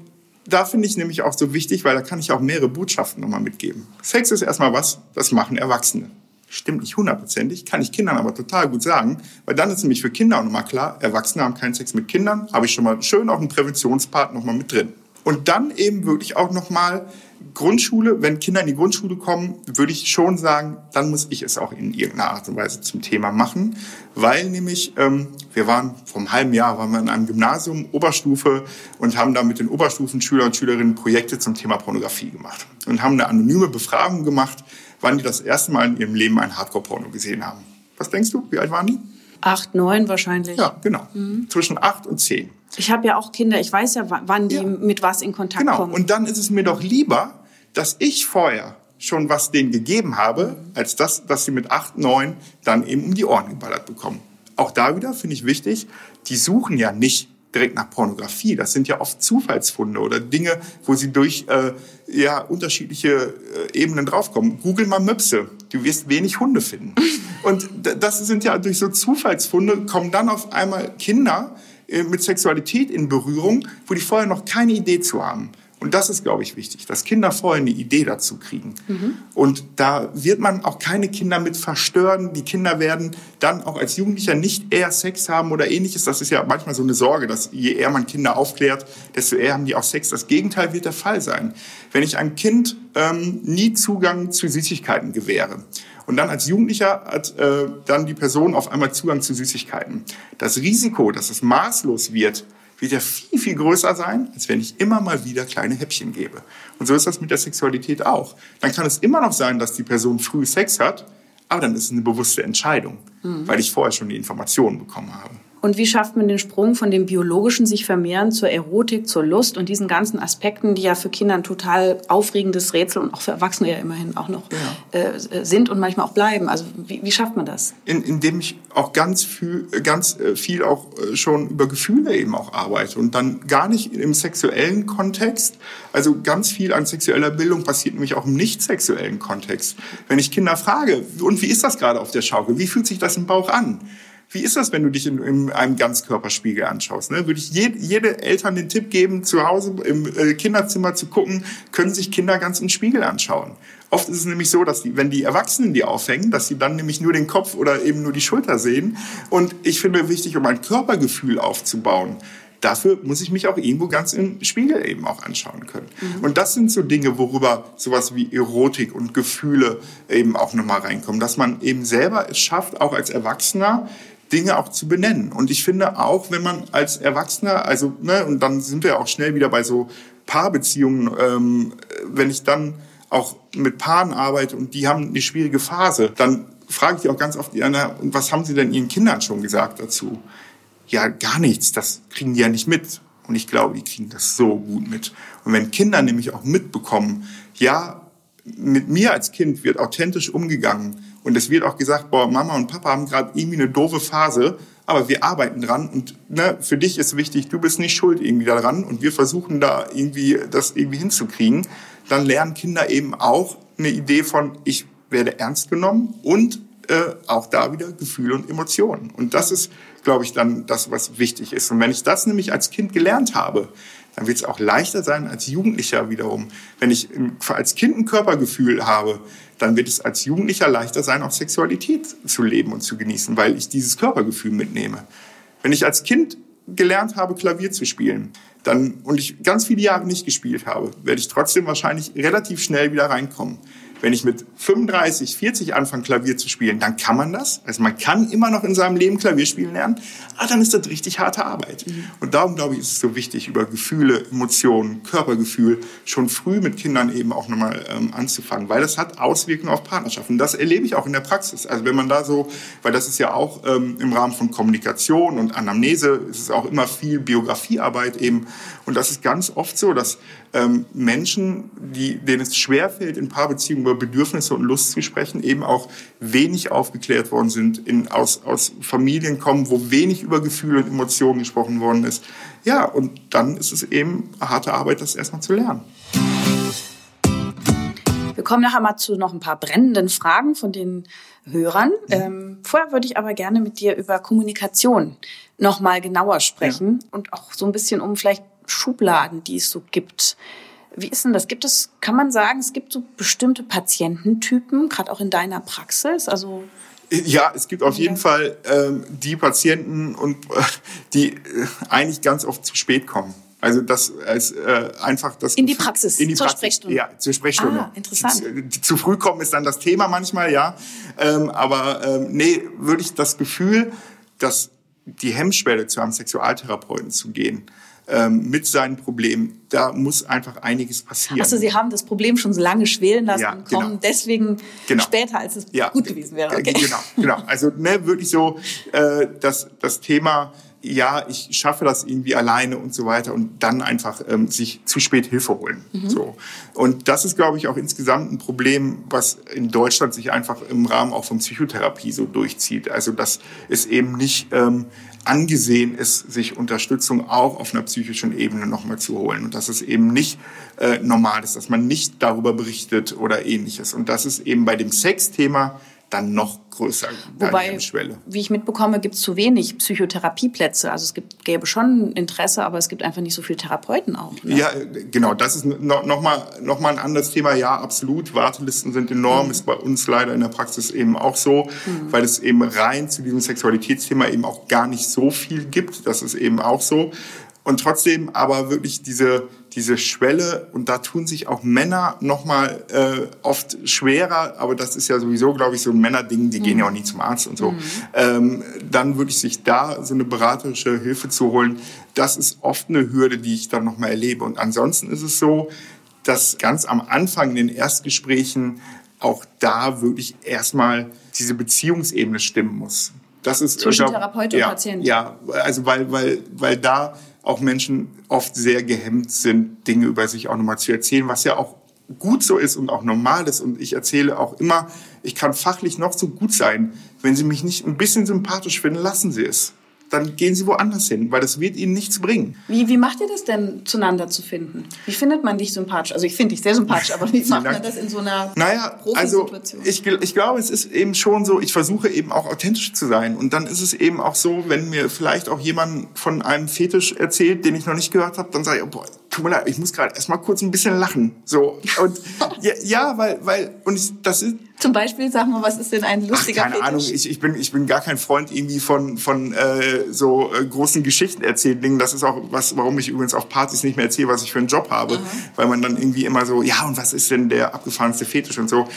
C: da finde ich nämlich auch so wichtig, weil da kann ich auch mehrere Botschaften nochmal mitgeben. Sex ist erstmal was, das machen Erwachsene. Stimmt nicht hundertprozentig, kann ich Kindern aber total gut sagen, weil dann ist nämlich für Kinder auch nochmal klar, Erwachsene haben keinen Sex mit Kindern, habe ich schon mal schön auch einen Präventionspart nochmal mit drin. Und dann eben wirklich auch nochmal Grundschule, wenn Kinder in die Grundschule kommen, würde ich schon sagen, dann muss ich es auch in irgendeiner Art und Weise zum Thema machen, weil nämlich ähm, wir waren vor einem halben Jahr waren wir in einem Gymnasium Oberstufe und haben da mit den Oberstufenschülern und Schülerinnen Projekte zum Thema Pornografie gemacht und haben eine anonyme Befragung gemacht, wann die das erste Mal in ihrem Leben ein Hardcore-Porno gesehen haben. Was denkst du? Wie alt waren die?
B: Acht, neun wahrscheinlich.
C: Ja, genau. Mhm. Zwischen acht und zehn.
B: Ich habe ja auch Kinder, ich weiß ja, wann die ja. mit was in Kontakt
C: genau.
B: kommen.
C: Und dann ist es mir doch lieber, dass ich vorher schon was denen gegeben habe, als das, dass sie mit acht, neun dann eben um die Ohren geballert bekommen. Auch da wieder finde ich wichtig, die suchen ja nicht direkt nach Pornografie. Das sind ja oft Zufallsfunde oder Dinge, wo sie durch äh, ja, unterschiedliche äh, Ebenen draufkommen. Google mal Möpse. Du wirst wenig Hunde finden. Und das sind ja durch so Zufallsfunde kommen dann auf einmal Kinder, äh, mit Sexualität in Berührung, wo die vorher noch keine Idee zu haben. Und das ist, glaube ich, wichtig, dass Kinder vorher eine Idee dazu kriegen. Mhm. Und da wird man auch keine Kinder mit verstören. Die Kinder werden dann auch als Jugendlicher nicht eher Sex haben oder ähnliches. Das ist ja manchmal so eine Sorge, dass je eher man Kinder aufklärt, desto eher haben die auch Sex. Das Gegenteil wird der Fall sein. Wenn ich einem Kind ähm, nie Zugang zu Süßigkeiten gewähre, und dann als Jugendlicher hat äh, dann die Person auf einmal Zugang zu Süßigkeiten. Das Risiko, dass es maßlos wird, wird ja viel, viel größer sein, als wenn ich immer mal wieder kleine Häppchen gebe. Und so ist das mit der Sexualität auch. Dann kann es immer noch sein, dass die Person früh Sex hat, aber dann ist es eine bewusste Entscheidung, mhm. weil ich vorher schon die Informationen bekommen habe.
B: Und wie schafft man den Sprung von dem biologischen sich vermehren zur Erotik, zur Lust und diesen ganzen Aspekten, die ja für Kinder ein total aufregendes Rätsel und auch für Erwachsene ja immerhin auch noch ja. äh, sind und manchmal auch bleiben. Also wie, wie schafft man das?
C: In, indem ich auch ganz viel, ganz äh, viel auch äh, schon über Gefühle eben auch arbeite und dann gar nicht im sexuellen Kontext. Also ganz viel an sexueller Bildung passiert nämlich auch im nicht sexuellen Kontext. Wenn ich Kinder frage, und wie ist das gerade auf der Schaukel? Wie fühlt sich das im Bauch an? Wie ist das, wenn du dich in, in einem Ganzkörperspiegel anschaust? Ne? Würde ich jede, jede Eltern den Tipp geben, zu Hause im äh, Kinderzimmer zu gucken, können sich Kinder ganz im Spiegel anschauen. Oft ist es nämlich so, dass die, wenn die Erwachsenen die aufhängen, dass sie dann nämlich nur den Kopf oder eben nur die Schulter sehen. Und ich finde wichtig, um ein Körpergefühl aufzubauen, dafür muss ich mich auch irgendwo ganz im Spiegel eben auch anschauen können. Mhm. Und das sind so Dinge, worüber sowas wie Erotik und Gefühle eben auch nochmal reinkommen, dass man eben selber es schafft, auch als Erwachsener Dinge auch zu benennen. Und ich finde auch, wenn man als Erwachsener, also, ne, und dann sind wir auch schnell wieder bei so Paarbeziehungen, ähm, wenn ich dann auch mit Paaren arbeite und die haben eine schwierige Phase, dann frage ich die auch ganz oft, ja, na, und was haben sie denn ihren Kindern schon gesagt dazu? Ja, gar nichts, das kriegen die ja nicht mit. Und ich glaube, die kriegen das so gut mit. Und wenn Kinder nämlich auch mitbekommen, ja, mit mir als Kind wird authentisch umgegangen und es wird auch gesagt, boah, Mama und Papa haben gerade irgendwie eine doofe Phase, aber wir arbeiten dran und ne, für dich ist wichtig, du bist nicht schuld irgendwie daran und wir versuchen da irgendwie das irgendwie hinzukriegen. Dann lernen Kinder eben auch eine Idee von, ich werde ernst genommen und äh, auch da wieder Gefühle und Emotionen. Und das ist, glaube ich, dann das, was wichtig ist. Und wenn ich das nämlich als Kind gelernt habe, dann wird es auch leichter sein als Jugendlicher wiederum. Wenn ich als Kind ein Körpergefühl habe, dann wird es als Jugendlicher leichter sein, auch Sexualität zu leben und zu genießen, weil ich dieses Körpergefühl mitnehme. Wenn ich als Kind gelernt habe, Klavier zu spielen, dann, und ich ganz viele Jahre nicht gespielt habe, werde ich trotzdem wahrscheinlich relativ schnell wieder reinkommen. Wenn ich mit 35, 40 anfange, Klavier zu spielen, dann kann man das. Also man kann immer noch in seinem Leben Klavier spielen lernen, aber dann ist das richtig harte Arbeit. Mhm. Und darum, glaube ich, ist es so wichtig, über Gefühle, Emotionen, Körpergefühl schon früh mit Kindern eben auch nochmal ähm, anzufangen, weil das hat Auswirkungen auf Partnerschaften. Das erlebe ich auch in der Praxis. Also wenn man da so, weil das ist ja auch ähm, im Rahmen von Kommunikation und Anamnese, ist es auch immer viel Biografiearbeit eben. Und das ist ganz oft so, dass ähm, Menschen, die, denen es schwerfällt, in Paarbeziehungen über Bedürfnisse und Lust zu sprechen, eben auch wenig aufgeklärt worden sind, in, aus, aus Familien kommen, wo wenig über Gefühle und Emotionen gesprochen worden ist. Ja, und dann ist es eben harte Arbeit, das erstmal zu lernen.
B: Wir kommen nachher mal zu noch ein paar brennenden Fragen von den Hörern. Mhm. Ähm, vorher würde ich aber gerne mit dir über Kommunikation noch mal genauer sprechen ja. und auch so ein bisschen um vielleicht Schubladen, die es so gibt. Wie ist denn das? Gibt es, kann man sagen, es gibt so bestimmte Patiententypen, gerade auch in deiner Praxis? Also
C: ja, es gibt auf jeden Fall ähm, die Patienten und äh, die äh, eigentlich ganz oft zu spät kommen. Also das ist äh, einfach das
B: in die Praxis,
C: in die
B: zur
C: Praxis,
B: Sprechstunde.
C: Ja, zur Sprechstunde.
B: Ah, interessant.
C: Zu, zu, früh kommen ist dann das Thema manchmal, ja. Ähm, aber ähm, nee, würde ich das Gefühl, dass die Hemmschwelle zu einem Sexualtherapeuten zu gehen, ähm, mit seinen Problemen. Da muss einfach einiges passieren.
B: Also Sie haben das Problem schon so lange schwelen lassen ja, und kommen genau. deswegen genau. später, als es ja. gut gewesen wäre. Okay.
C: Genau, genau. Also ne, wirklich so, äh, dass das Thema ja, ich schaffe das irgendwie alleine und so weiter und dann einfach ähm, sich zu spät Hilfe holen. Mhm. So. Und das ist, glaube ich, auch insgesamt ein Problem, was in Deutschland sich einfach im Rahmen auch von Psychotherapie so durchzieht. Also dass es eben nicht ähm, angesehen ist, sich Unterstützung auch auf einer psychischen Ebene nochmal zu holen. Und dass es eben nicht äh, normal ist, dass man nicht darüber berichtet oder ähnliches. Und das ist eben bei dem Sexthema dann noch größer.
B: Wobei, wie ich mitbekomme, gibt es zu wenig Psychotherapieplätze. Also es gibt, gäbe schon Interesse, aber es gibt einfach nicht so viele Therapeuten auch.
C: Ne? Ja, genau. Das ist noch, noch, mal, noch mal ein anderes Thema. Ja, absolut. Wartelisten sind enorm. Mhm. Ist bei uns leider in der Praxis eben auch so, mhm. weil es eben rein zu diesem Sexualitätsthema eben auch gar nicht so viel gibt. Das ist eben auch so. Und trotzdem aber wirklich diese, diese Schwelle, und da tun sich auch Männer nochmal äh, oft schwerer, aber das ist ja sowieso, glaube ich, so ein Männerding, die mhm. gehen ja auch nie zum Arzt und so, mhm. ähm, dann wirklich sich da so eine beraterische Hilfe zu holen, das ist oft eine Hürde, die ich dann nochmal erlebe. Und ansonsten ist es so, dass ganz am Anfang in den Erstgesprächen auch da wirklich erstmal diese Beziehungsebene stimmen muss.
B: Das ist zwischen glaub, Therapeut und
C: ja,
B: Patient.
C: Ja, also weil, weil, weil da auch Menschen oft sehr gehemmt sind, Dinge über sich auch nochmal zu erzählen, was ja auch gut so ist und auch normal ist. Und ich erzähle auch immer, ich kann fachlich noch so gut sein. Wenn Sie mich nicht ein bisschen sympathisch finden, lassen Sie es dann gehen Sie woanders hin, weil das wird Ihnen nichts bringen.
B: Wie, wie macht ihr das denn, zueinander zu finden? Wie findet man dich sympathisch? Also ich finde dich sehr sympathisch, aber wie macht man das in so einer
C: naja, also ich, ich glaube, es ist eben schon so, ich versuche eben auch authentisch zu sein. Und dann ist es eben auch so, wenn mir vielleicht auch jemand von einem Fetisch erzählt, den ich noch nicht gehört habe, dann sage ich, oh, boah, tut mir leid, ich muss gerade erstmal kurz ein bisschen lachen. So. Und ja, ja, weil, weil, und ich, das ist.
B: Zum Beispiel, sag mal, was ist denn ein lustiger
C: Ach, keine Fetisch? Ahnung, ich, ich, bin, ich bin gar kein Freund irgendwie von, von äh, so äh, großen Geschichten erzählen Dingen. Das ist auch was, warum ich übrigens auf Partys nicht mehr erzähle, was ich für einen Job habe. Mhm. Weil man dann irgendwie immer so, ja, und was ist denn der abgefahrenste Fetisch und so.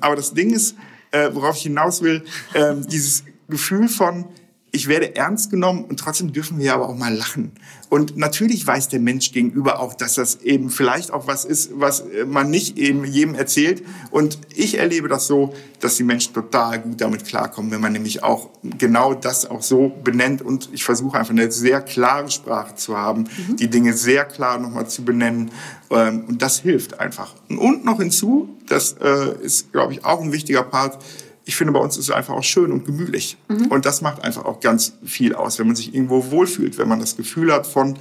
C: Aber das Ding ist, äh, worauf ich hinaus will, äh, dieses Gefühl von, ich werde ernst genommen und trotzdem dürfen wir aber auch mal lachen. Und natürlich weiß der Mensch gegenüber auch, dass das eben vielleicht auch was ist, was man nicht eben jedem erzählt. Und ich erlebe das so, dass die Menschen total gut damit klarkommen, wenn man nämlich auch genau das auch so benennt. Und ich versuche einfach eine sehr klare Sprache zu haben, mhm. die Dinge sehr klar nochmal zu benennen. Ähm, und das hilft einfach. Und noch hinzu, das äh, ist, glaube ich, auch ein wichtiger Part, ich finde, bei uns ist es einfach auch schön und gemütlich. Mhm. Und das macht einfach auch ganz viel aus, wenn man sich irgendwo wohlfühlt, wenn man das Gefühl hat von,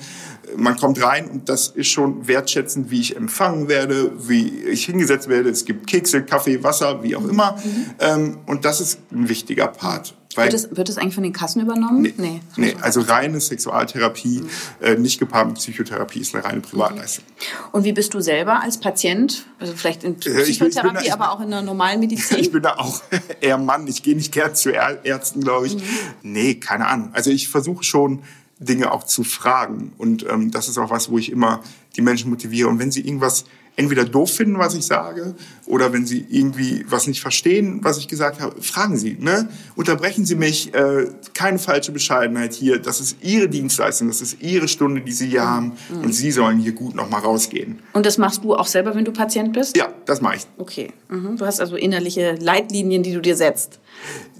C: man kommt rein und das ist schon wertschätzend, wie ich empfangen werde, wie ich hingesetzt werde. Es gibt Kekse, Kaffee, Wasser, wie auch immer. Mhm. Ähm, und das ist ein wichtiger Part.
B: Weil, wird, es, wird es eigentlich von den Kassen übernommen?
C: Nee, nee, nee also reine Sexualtherapie, mhm. äh, nicht gepaart mit Psychotherapie, ist eine reine Privatleistung.
B: Und wie bist du selber als Patient, also vielleicht in Psychotherapie, ich bin, ich bin da, aber auch in der normalen Medizin?
C: ich bin da auch eher Mann, ich gehe nicht gern zu Ärzten, glaube ich. Mhm. Nee, keine Ahnung. Also ich versuche schon, Dinge auch zu fragen. Und ähm, das ist auch was, wo ich immer die Menschen motiviere. Und wenn sie irgendwas entweder doof finden, was ich sage, oder wenn Sie irgendwie was nicht verstehen, was ich gesagt habe, fragen Sie. Ne? Unterbrechen Sie mich. Äh, keine falsche Bescheidenheit hier. Das ist Ihre Dienstleistung, das ist Ihre Stunde, die Sie hier mhm. haben, und Sie sollen hier gut nochmal rausgehen.
B: Und das machst du auch selber, wenn du Patient bist?
C: Ja, das mache ich.
B: Okay. Mhm. Du hast also innerliche Leitlinien, die du dir setzt.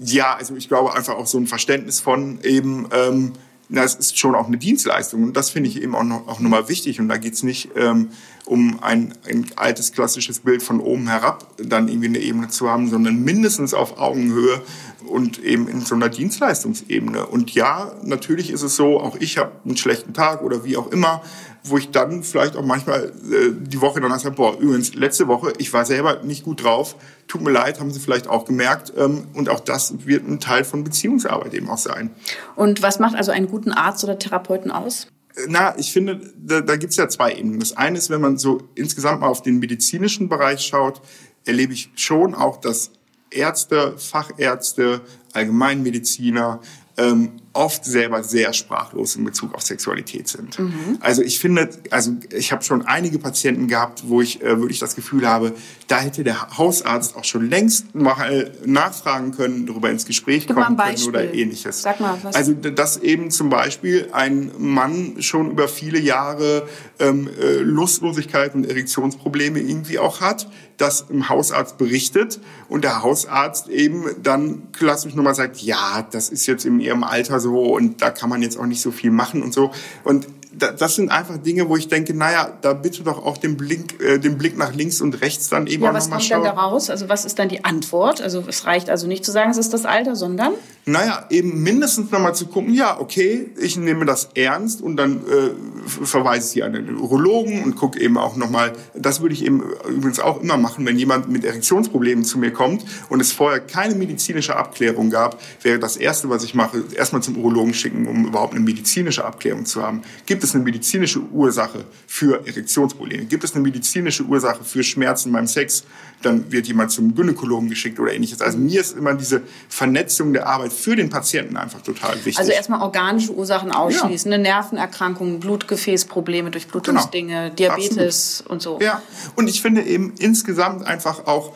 C: Ja, also ich glaube einfach auch so ein Verständnis von eben. Ähm, das ist schon auch eine Dienstleistung und das finde ich eben auch, noch, auch nochmal wichtig und da geht es nicht ähm, um ein, ein altes klassisches Bild von oben herab dann irgendwie eine Ebene zu haben, sondern mindestens auf Augenhöhe und eben in so einer Dienstleistungsebene. Und ja, natürlich ist es so, auch ich habe einen schlechten Tag oder wie auch immer, wo ich dann vielleicht auch manchmal äh, die Woche danach sage, boah, übrigens, letzte Woche, ich war selber nicht gut drauf, tut mir leid, haben Sie vielleicht auch gemerkt. Ähm, und auch das wird ein Teil von Beziehungsarbeit eben auch sein.
B: Und was macht also einen guten Arzt oder Therapeuten aus?
C: Na, ich finde, da, da gibt es ja zwei Ebenen. Das eine ist, wenn man so insgesamt mal auf den medizinischen Bereich schaut, erlebe ich schon auch, dass Ärzte, Fachärzte, Allgemeinmediziner ähm, oft selber sehr sprachlos in Bezug auf Sexualität sind. Mhm. Also ich finde, also ich habe schon einige Patienten gehabt, wo ich äh, wirklich das Gefühl habe, da hätte der Hausarzt auch schon längst mal nachfragen können, darüber ins Gespräch Gib kommen können oder ähnliches.
B: Sag mal, was?
C: Also dass eben zum Beispiel ein Mann schon über viele Jahre ähm, äh, Lustlosigkeit und Erektionsprobleme irgendwie auch hat, das im Hausarzt berichtet und der Hausarzt eben dann klassisch nochmal sagt, ja, das ist jetzt in ihrem Alter so so und da kann man jetzt auch nicht so viel machen und so. Und das sind einfach Dinge, wo ich denke, naja, da bitte doch auch den Blick, äh, den Blick nach links und rechts dann eben
B: ja,
C: auch
B: nochmal schauen. was kommt dann da raus? Also was ist dann die Antwort? Also es reicht also nicht zu sagen, es ist das Alter, sondern?
C: Naja, eben mindestens nochmal zu gucken, ja, okay, ich nehme das ernst und dann äh, verweise ich sie an den Urologen und gucke eben auch nochmal, das würde ich eben übrigens auch immer machen, wenn jemand mit Erektionsproblemen zu mir kommt und es vorher keine medizinische Abklärung gab, wäre das Erste, was ich mache, erstmal zum Urologen schicken, um überhaupt eine medizinische Abklärung zu haben. Gibt es eine medizinische Ursache für Erektionsprobleme? Gibt es eine medizinische Ursache für Schmerzen beim Sex? Dann wird jemand zum Gynäkologen geschickt oder ähnliches. Also mir ist immer diese Vernetzung der Arbeit für den Patienten einfach total wichtig.
B: Also erstmal organische Ursachen ausschließen, ja. Nervenerkrankungen, Blutgefäßprobleme, Durchblutungsdinge, genau. Diabetes Absolut. und so.
C: Ja, und ich finde eben insgesamt einfach auch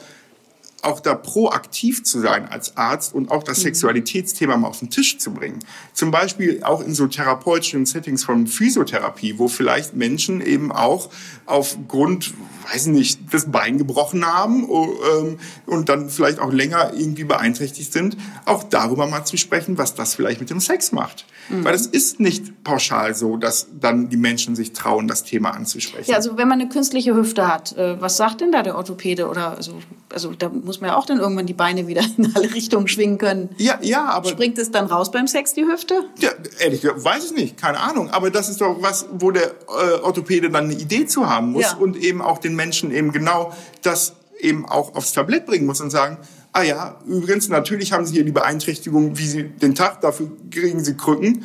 C: auch da proaktiv zu sein als Arzt und auch das mhm. Sexualitätsthema mal auf den Tisch zu bringen. Zum Beispiel auch in so therapeutischen Settings von Physiotherapie, wo vielleicht Menschen eben auch aufgrund, weiß nicht, das Bein gebrochen haben ähm, und dann vielleicht auch länger irgendwie beeinträchtigt sind, auch darüber mal zu sprechen, was das vielleicht mit dem Sex macht. Mhm. Weil es ist nicht pauschal so, dass dann die Menschen sich trauen, das Thema anzusprechen.
B: Ja, also wenn man eine künstliche Hüfte hat, äh, was sagt denn da der Orthopäde oder also, also da muss man ja auch dann irgendwann die Beine wieder in alle Richtungen schwingen können.
C: Ja, ja, aber.
B: Springt es dann raus beim Sex, die Hüfte?
C: Ja, ehrlich gesagt, weiß ich nicht, keine Ahnung. Aber das ist doch was, wo der äh, Orthopäde dann eine Idee zu haben muss ja. und eben auch den Menschen eben genau das eben auch aufs Tablett bringen muss und sagen, ah ja, übrigens, natürlich haben Sie hier die Beeinträchtigung, wie Sie den Tag, dafür kriegen Sie Krücken.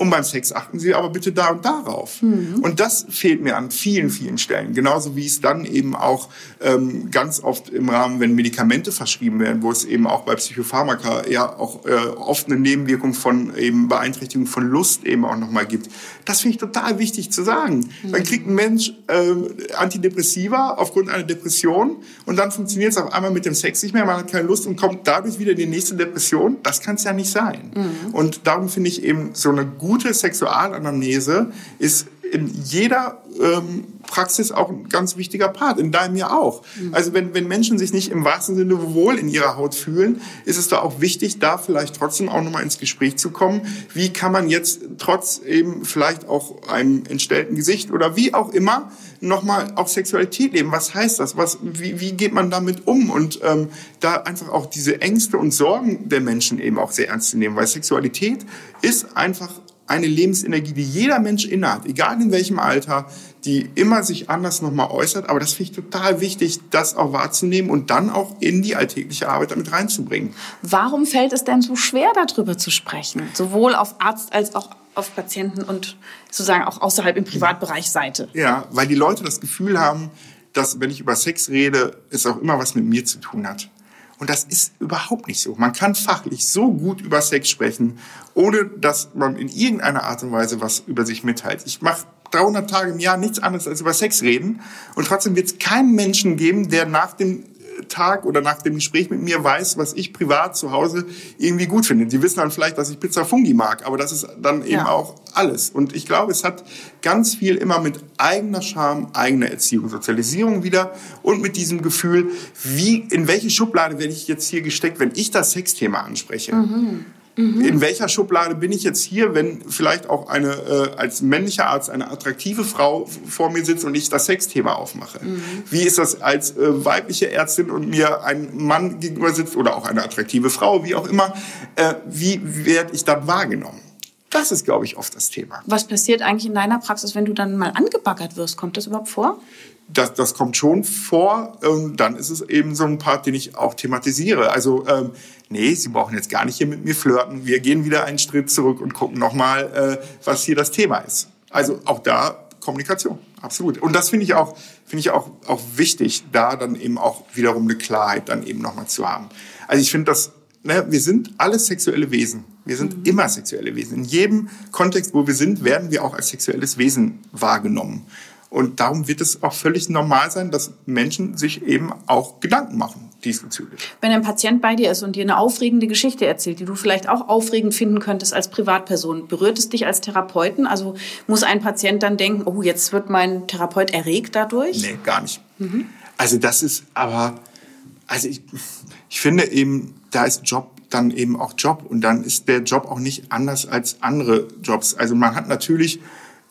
C: Und beim Sex achten Sie aber bitte da und darauf. Mhm. Und das fehlt mir an vielen, vielen Stellen. Genauso wie es dann eben auch ähm, ganz oft im Rahmen, wenn Medikamente verschrieben werden, wo es eben auch bei Psychopharmaka ja auch äh, oft eine Nebenwirkung von eben Beeinträchtigung von Lust eben auch nochmal gibt. Das finde ich total wichtig zu sagen. Mhm. Dann kriegt ein Mensch äh, Antidepressiva aufgrund einer Depression und dann funktioniert es auf einmal mit dem Sex nicht mehr, man hat keine Lust und kommt dadurch wieder in die nächste Depression. Das kann es ja nicht sein. Mhm. Und darum finde ich eben so eine gute gute Sexualanamnese ist in jeder ähm, Praxis auch ein ganz wichtiger Part, in deinem ja auch. Mhm. Also wenn, wenn Menschen sich nicht im wahrsten Sinne wohl in ihrer Haut fühlen, ist es da auch wichtig, da vielleicht trotzdem auch nochmal ins Gespräch zu kommen. Wie kann man jetzt trotz eben vielleicht auch einem entstellten Gesicht oder wie auch immer nochmal auch Sexualität leben? Was heißt das? Was, wie, wie geht man damit um? Und ähm, da einfach auch diese Ängste und Sorgen der Menschen eben auch sehr ernst zu nehmen, weil Sexualität ist einfach eine Lebensenergie, die jeder Mensch innehat, egal in welchem Alter, die immer sich anders nochmal äußert. Aber das finde ich total wichtig, das auch wahrzunehmen und dann auch in die alltägliche Arbeit damit reinzubringen.
B: Warum fällt es denn so schwer, darüber zu sprechen? Sowohl auf Arzt als auch auf Patienten und sozusagen auch außerhalb im Privatbereich Seite.
C: Ja, weil die Leute das Gefühl haben, dass wenn ich über Sex rede, es auch immer was mit mir zu tun hat. Und das ist überhaupt nicht so. Man kann fachlich so gut über Sex sprechen, ohne dass man in irgendeiner Art und Weise was über sich mitteilt. Ich mache 300 Tage im Jahr nichts anderes als über Sex reden. Und trotzdem wird es keinen Menschen geben, der nach dem Tag oder nach dem Gespräch mit mir weiß, was ich privat zu Hause irgendwie gut finde. Sie wissen dann vielleicht, dass ich Pizza Fungi mag, aber das ist dann eben ja. auch alles. Und ich glaube, es hat ganz viel immer mit eigener Scham, eigener Erziehung, Sozialisierung wieder und mit diesem Gefühl, wie, in welche Schublade werde ich jetzt hier gesteckt, wenn ich das Sexthema anspreche. Mhm. Mhm. In welcher Schublade bin ich jetzt hier, wenn vielleicht auch eine äh, als männlicher Arzt eine attraktive Frau vor mir sitzt und ich das Sexthema aufmache? Mhm. Wie ist das als äh, weibliche Ärztin und mir ein Mann gegenüber sitzt oder auch eine attraktive Frau, wie auch immer? Äh, wie werde ich da wahrgenommen? Das ist, glaube ich, oft das Thema.
B: Was passiert eigentlich in deiner Praxis, wenn du dann mal angebaggert wirst? Kommt das überhaupt vor?
C: Das, das kommt schon vor. Ähm, dann ist es eben so ein Part, den ich auch thematisiere. Also ähm, nee, Sie brauchen jetzt gar nicht hier mit mir flirten. Wir gehen wieder einen Schritt zurück und gucken nochmal, äh, was hier das Thema ist. Also auch da Kommunikation, absolut. Und das finde ich auch, finde ich auch, auch wichtig, da dann eben auch wiederum eine Klarheit dann eben nochmal zu haben. Also ich finde das, ne, wir sind alle sexuelle Wesen. Wir sind mhm. immer sexuelle Wesen. In jedem Kontext, wo wir sind, werden wir auch als sexuelles Wesen wahrgenommen. Und darum wird es auch völlig normal sein, dass Menschen sich eben auch Gedanken machen diesbezüglich.
B: Wenn ein Patient bei dir ist und dir eine aufregende Geschichte erzählt, die du vielleicht auch aufregend finden könntest als Privatperson, berührt es dich als Therapeuten? Also muss ein Patient dann denken, oh, jetzt wird mein Therapeut erregt dadurch?
C: Nee, gar nicht. Mhm. Also das ist aber, also ich, ich finde eben, da ist Job dann eben auch Job und dann ist der Job auch nicht anders als andere Jobs. Also man hat natürlich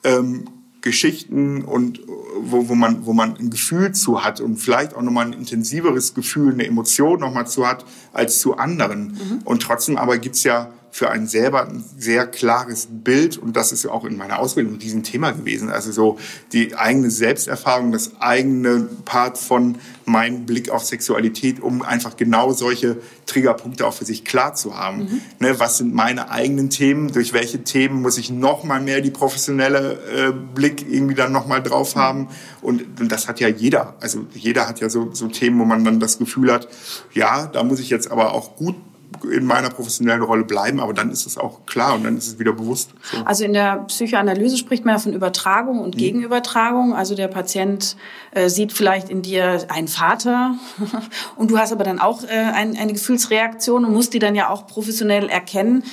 C: ähm, Geschichten und wo, wo, man, wo man ein Gefühl zu hat und vielleicht auch nochmal ein intensiveres Gefühl, eine Emotion nochmal zu hat als zu anderen. Mhm. Und trotzdem aber gibt's ja für einen selber ein sehr klares Bild und das ist ja auch in meiner Ausbildung ein Riesenthema gewesen. Also so die eigene Selbsterfahrung, das eigene Part von meinem Blick auf Sexualität, um einfach genau solche Triggerpunkte auch für sich klar zu haben. Mhm. Ne, was sind meine eigenen Themen? Durch welche Themen muss ich noch mal mehr die professionelle äh, Blick irgendwie dann noch mal drauf mhm. haben? Und, und das hat ja jeder. Also jeder hat ja so, so Themen, wo man dann das Gefühl hat, ja, da muss ich jetzt aber auch gut in meiner professionellen Rolle bleiben, aber dann ist es auch klar und dann ist es wieder bewusst.
B: So. Also in der Psychoanalyse spricht man ja von Übertragung und mhm. Gegenübertragung. Also der Patient äh, sieht vielleicht in dir einen Vater und du hast aber dann auch äh, ein, eine Gefühlsreaktion und musst die dann ja auch professionell erkennen.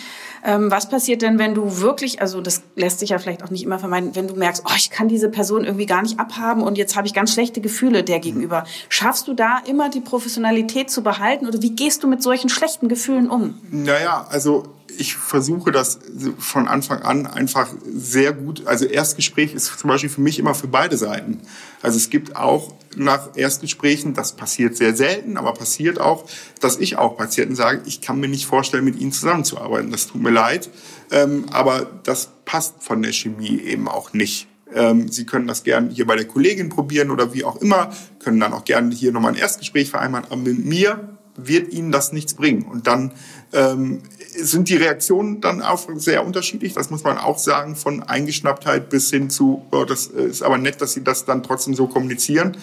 B: Ähm, was passiert denn, wenn du wirklich, also das lässt sich ja vielleicht auch nicht immer vermeiden, wenn du merkst, oh, ich kann diese Person irgendwie gar nicht abhaben und jetzt habe ich ganz schlechte Gefühle der gegenüber. Schaffst du da immer die Professionalität zu behalten oder wie gehst du mit solchen schlechten Gefühlen um?
C: Naja, also ich versuche das von Anfang an einfach sehr gut. Also Erstgespräch ist zum Beispiel für mich immer für beide Seiten. Also es gibt auch nach Erstgesprächen, das passiert sehr selten, aber passiert auch, dass ich auch Patienten sage, ich kann mir nicht vorstellen, mit ihnen zusammenzuarbeiten. Das tut mir leid, ähm, aber das passt von der Chemie eben auch nicht. Ähm, Sie können das gerne hier bei der Kollegin probieren oder wie auch immer, können dann auch gerne hier nochmal ein Erstgespräch vereinbaren. Aber mit mir wird Ihnen das nichts bringen. Und dann ähm, sind die Reaktionen dann auch sehr unterschiedlich. Das muss man auch sagen, von Eingeschnapptheit bis hin zu, oh, das ist aber nett, dass sie das dann trotzdem so kommunizieren.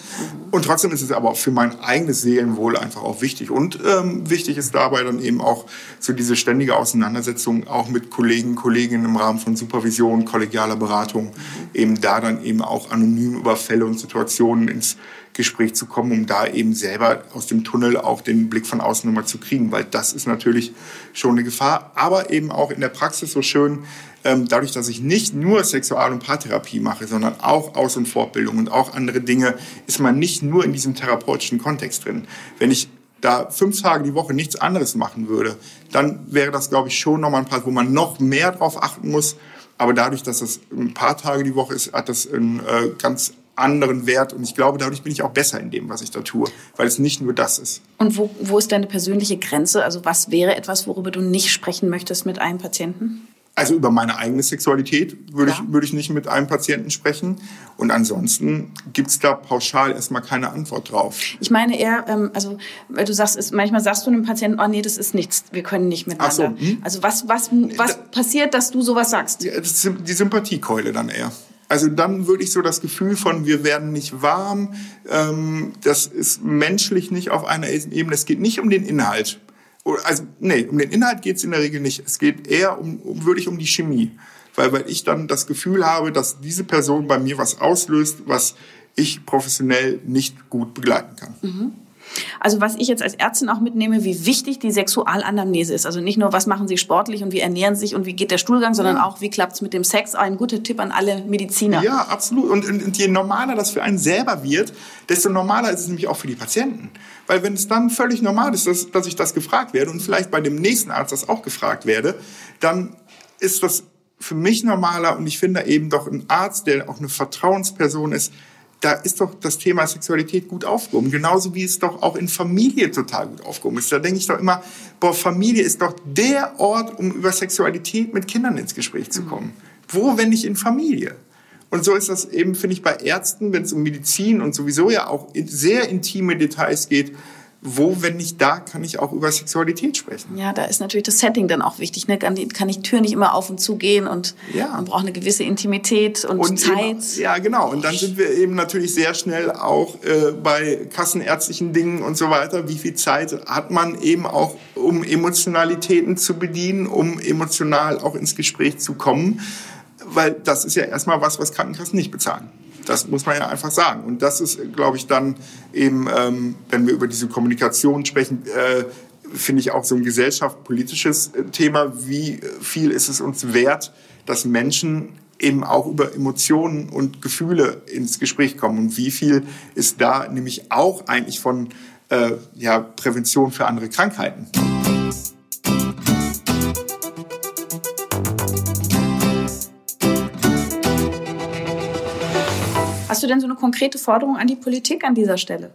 C: Und trotzdem ist es aber für mein eigenes Seelenwohl einfach auch wichtig. Und ähm, wichtig ist dabei dann eben auch so diese ständige Auseinandersetzung auch mit Kollegen, Kolleginnen im Rahmen von Supervision, kollegialer Beratung, eben da dann eben auch anonym über Fälle und Situationen ins Gespräch zu kommen, um da eben selber aus dem Tunnel auch den Blick von außen nochmal zu kriegen, weil das ist natürlich schon eine Gefahr, aber eben auch in der Praxis so schön, ähm, dadurch, dass ich nicht nur Sexual- und Paartherapie mache, sondern auch Aus- und Fortbildung und auch andere Dinge, ist man nicht nur in diesem therapeutischen Kontext drin. Wenn ich da fünf Tage die Woche nichts anderes machen würde, dann wäre das, glaube ich, schon nochmal ein Part, wo man noch mehr drauf achten muss. Aber dadurch, dass das ein paar Tage die Woche ist, hat das einen äh, ganz anderen Wert. Und ich glaube, dadurch bin ich auch besser in dem, was ich da tue, weil es nicht nur das ist.
B: Und wo, wo ist deine persönliche Grenze? Also was wäre etwas, worüber du nicht sprechen möchtest mit einem Patienten?
C: Also über meine eigene Sexualität würde, ja. ich, würde ich nicht mit einem Patienten sprechen. Und ansonsten gibt es da pauschal erstmal keine Antwort drauf.
B: Ich meine eher, ähm, also weil du sagst, ist, manchmal sagst du einem Patienten, oh nee, das ist nichts, wir können nicht miteinander. Ach so, hm? Also was, was, was da, passiert, dass du sowas sagst?
C: Die Sympathiekeule dann eher. Also dann würde ich so das Gefühl von, wir werden nicht warm, ähm, das ist menschlich nicht auf einer Ebene. Es geht nicht um den Inhalt. Also nee, um den Inhalt geht es in der Regel nicht. Es geht eher um, um wirklich um die Chemie. Weil, weil ich dann das Gefühl habe, dass diese Person bei mir was auslöst, was ich professionell nicht gut begleiten kann.
B: Mhm. Also was ich jetzt als Ärztin auch mitnehme, wie wichtig die Sexualanamnese ist. Also nicht nur, was machen Sie sportlich und wie ernähren Sie sich und wie geht der Stuhlgang, sondern auch, wie klappt es mit dem Sex. Ein guter Tipp an alle Mediziner.
C: Ja, absolut. Und, und je normaler das für einen selber wird, desto normaler ist es nämlich auch für die Patienten. Weil wenn es dann völlig normal ist, dass, dass ich das gefragt werde und vielleicht bei dem nächsten Arzt das auch gefragt werde, dann ist das für mich normaler und ich finde eben doch ein Arzt, der auch eine Vertrauensperson ist, da ist doch das Thema Sexualität gut aufgehoben. Genauso wie es doch auch in Familie total gut aufgehoben ist. Da denke ich doch immer, boah, Familie ist doch der Ort, um über Sexualität mit Kindern ins Gespräch zu kommen. Wo, wenn nicht in Familie? Und so ist das eben, finde ich, bei Ärzten, wenn es um Medizin und sowieso ja auch sehr intime Details geht, wo, wenn nicht da, kann ich auch über Sexualität sprechen.
B: Ja, da ist natürlich das Setting dann auch wichtig. Ne? Kann, die, kann die Tür nicht immer auf und zu gehen und ja. man braucht eine gewisse Intimität und, und Zeit. Eben,
C: ja, genau. Und dann sind wir eben natürlich sehr schnell auch äh, bei kassenärztlichen Dingen und so weiter. Wie viel Zeit hat man eben auch, um Emotionalitäten zu bedienen, um emotional auch ins Gespräch zu kommen? Weil das ist ja erstmal was, was Krankenkassen nicht bezahlen. Das muss man ja einfach sagen. Und das ist, glaube ich, dann eben, ähm, wenn wir über diese Kommunikation sprechen, äh, finde ich auch so ein gesellschaftspolitisches äh, Thema. Wie viel ist es uns wert, dass Menschen eben auch über Emotionen und Gefühle ins Gespräch kommen? Und wie viel ist da nämlich auch eigentlich von äh, ja, Prävention für andere Krankheiten?
B: Du denn so eine konkrete Forderung an die Politik an dieser Stelle?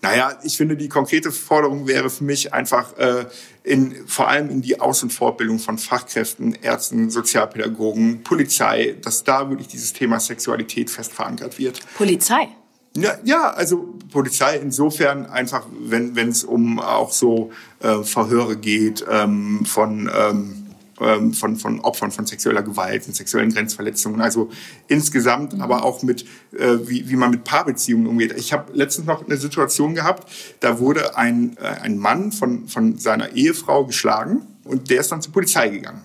C: Naja, ich finde, die konkrete Forderung wäre für mich einfach äh, in, vor allem in die Aus- und Fortbildung von Fachkräften, Ärzten, Sozialpädagogen, Polizei, dass da wirklich dieses Thema Sexualität fest verankert wird.
B: Polizei?
C: Ja, ja, also Polizei insofern einfach, wenn wenn es um auch so äh, Verhöre geht ähm, von ähm, ähm, von, von Opfern von sexueller Gewalt und sexuellen Grenzverletzungen. Also insgesamt, aber auch mit, äh, wie, wie man mit Paarbeziehungen umgeht. Ich habe letztens noch eine Situation gehabt, da wurde ein, äh, ein Mann von, von seiner Ehefrau geschlagen und der ist dann zur Polizei gegangen.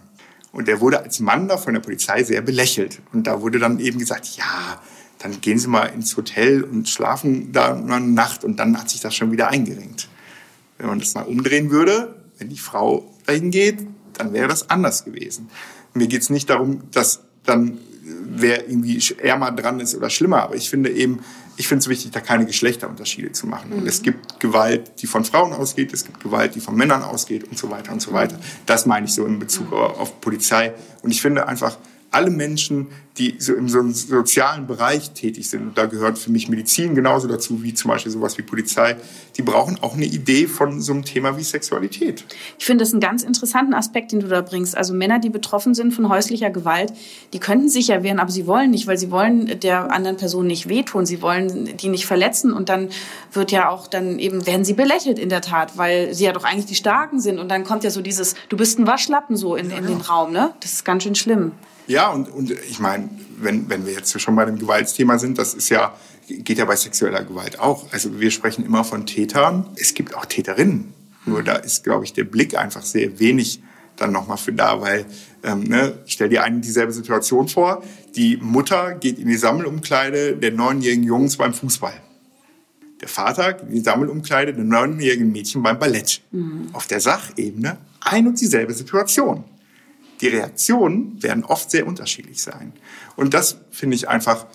C: Und der wurde als Mann da von der Polizei sehr belächelt. Und da wurde dann eben gesagt, ja, dann gehen Sie mal ins Hotel und schlafen da eine Nacht und dann hat sich das schon wieder eingeringt. Wenn man das mal umdrehen würde, wenn die Frau dahin geht, dann wäre das anders gewesen. Mir geht es nicht darum, dass dann wer irgendwie ärmer dran ist oder schlimmer, aber ich finde eben, ich finde es wichtig, da keine Geschlechterunterschiede zu machen. Mhm. Und es gibt Gewalt, die von Frauen ausgeht, es gibt Gewalt, die von Männern ausgeht und so weiter und so weiter. Das meine ich so in Bezug mhm. auf Polizei. Und ich finde einfach, alle Menschen, die so im sozialen Bereich tätig sind, und da gehört für mich Medizin genauso dazu wie zum Beispiel sowas wie Polizei, die brauchen auch eine Idee von so einem Thema wie Sexualität.
B: Ich finde das einen ganz interessanten Aspekt, den du da bringst. Also Männer, die betroffen sind von häuslicher Gewalt, die könnten sich ja wehren, aber sie wollen nicht, weil sie wollen der anderen Person nicht wehtun, sie wollen die nicht verletzen und dann wird ja auch dann eben, werden sie belächelt in der Tat, weil sie ja doch eigentlich die Starken sind und dann kommt ja so dieses, du bist ein Waschlappen so in, in den Raum, ne? Das ist ganz schön schlimm.
C: Ja, und, und ich meine, wenn, wenn wir jetzt schon bei dem Gewaltsthema sind, das ist ja, geht ja bei sexueller Gewalt auch. Also wir sprechen immer von Tätern. Es gibt auch Täterinnen. Nur da ist, glaube ich, der Blick einfach sehr wenig dann nochmal für da, weil ähm, ne, stell dir eine dieselbe Situation vor. Die Mutter geht in die Sammelumkleide der neunjährigen Jungs beim Fußball. Der Vater geht in die Sammelumkleide der neunjährigen Mädchen beim Ballett. Mhm. Auf der Sachebene ein und dieselbe Situation die Reaktionen werden oft sehr unterschiedlich sein. Und das finde ich einfach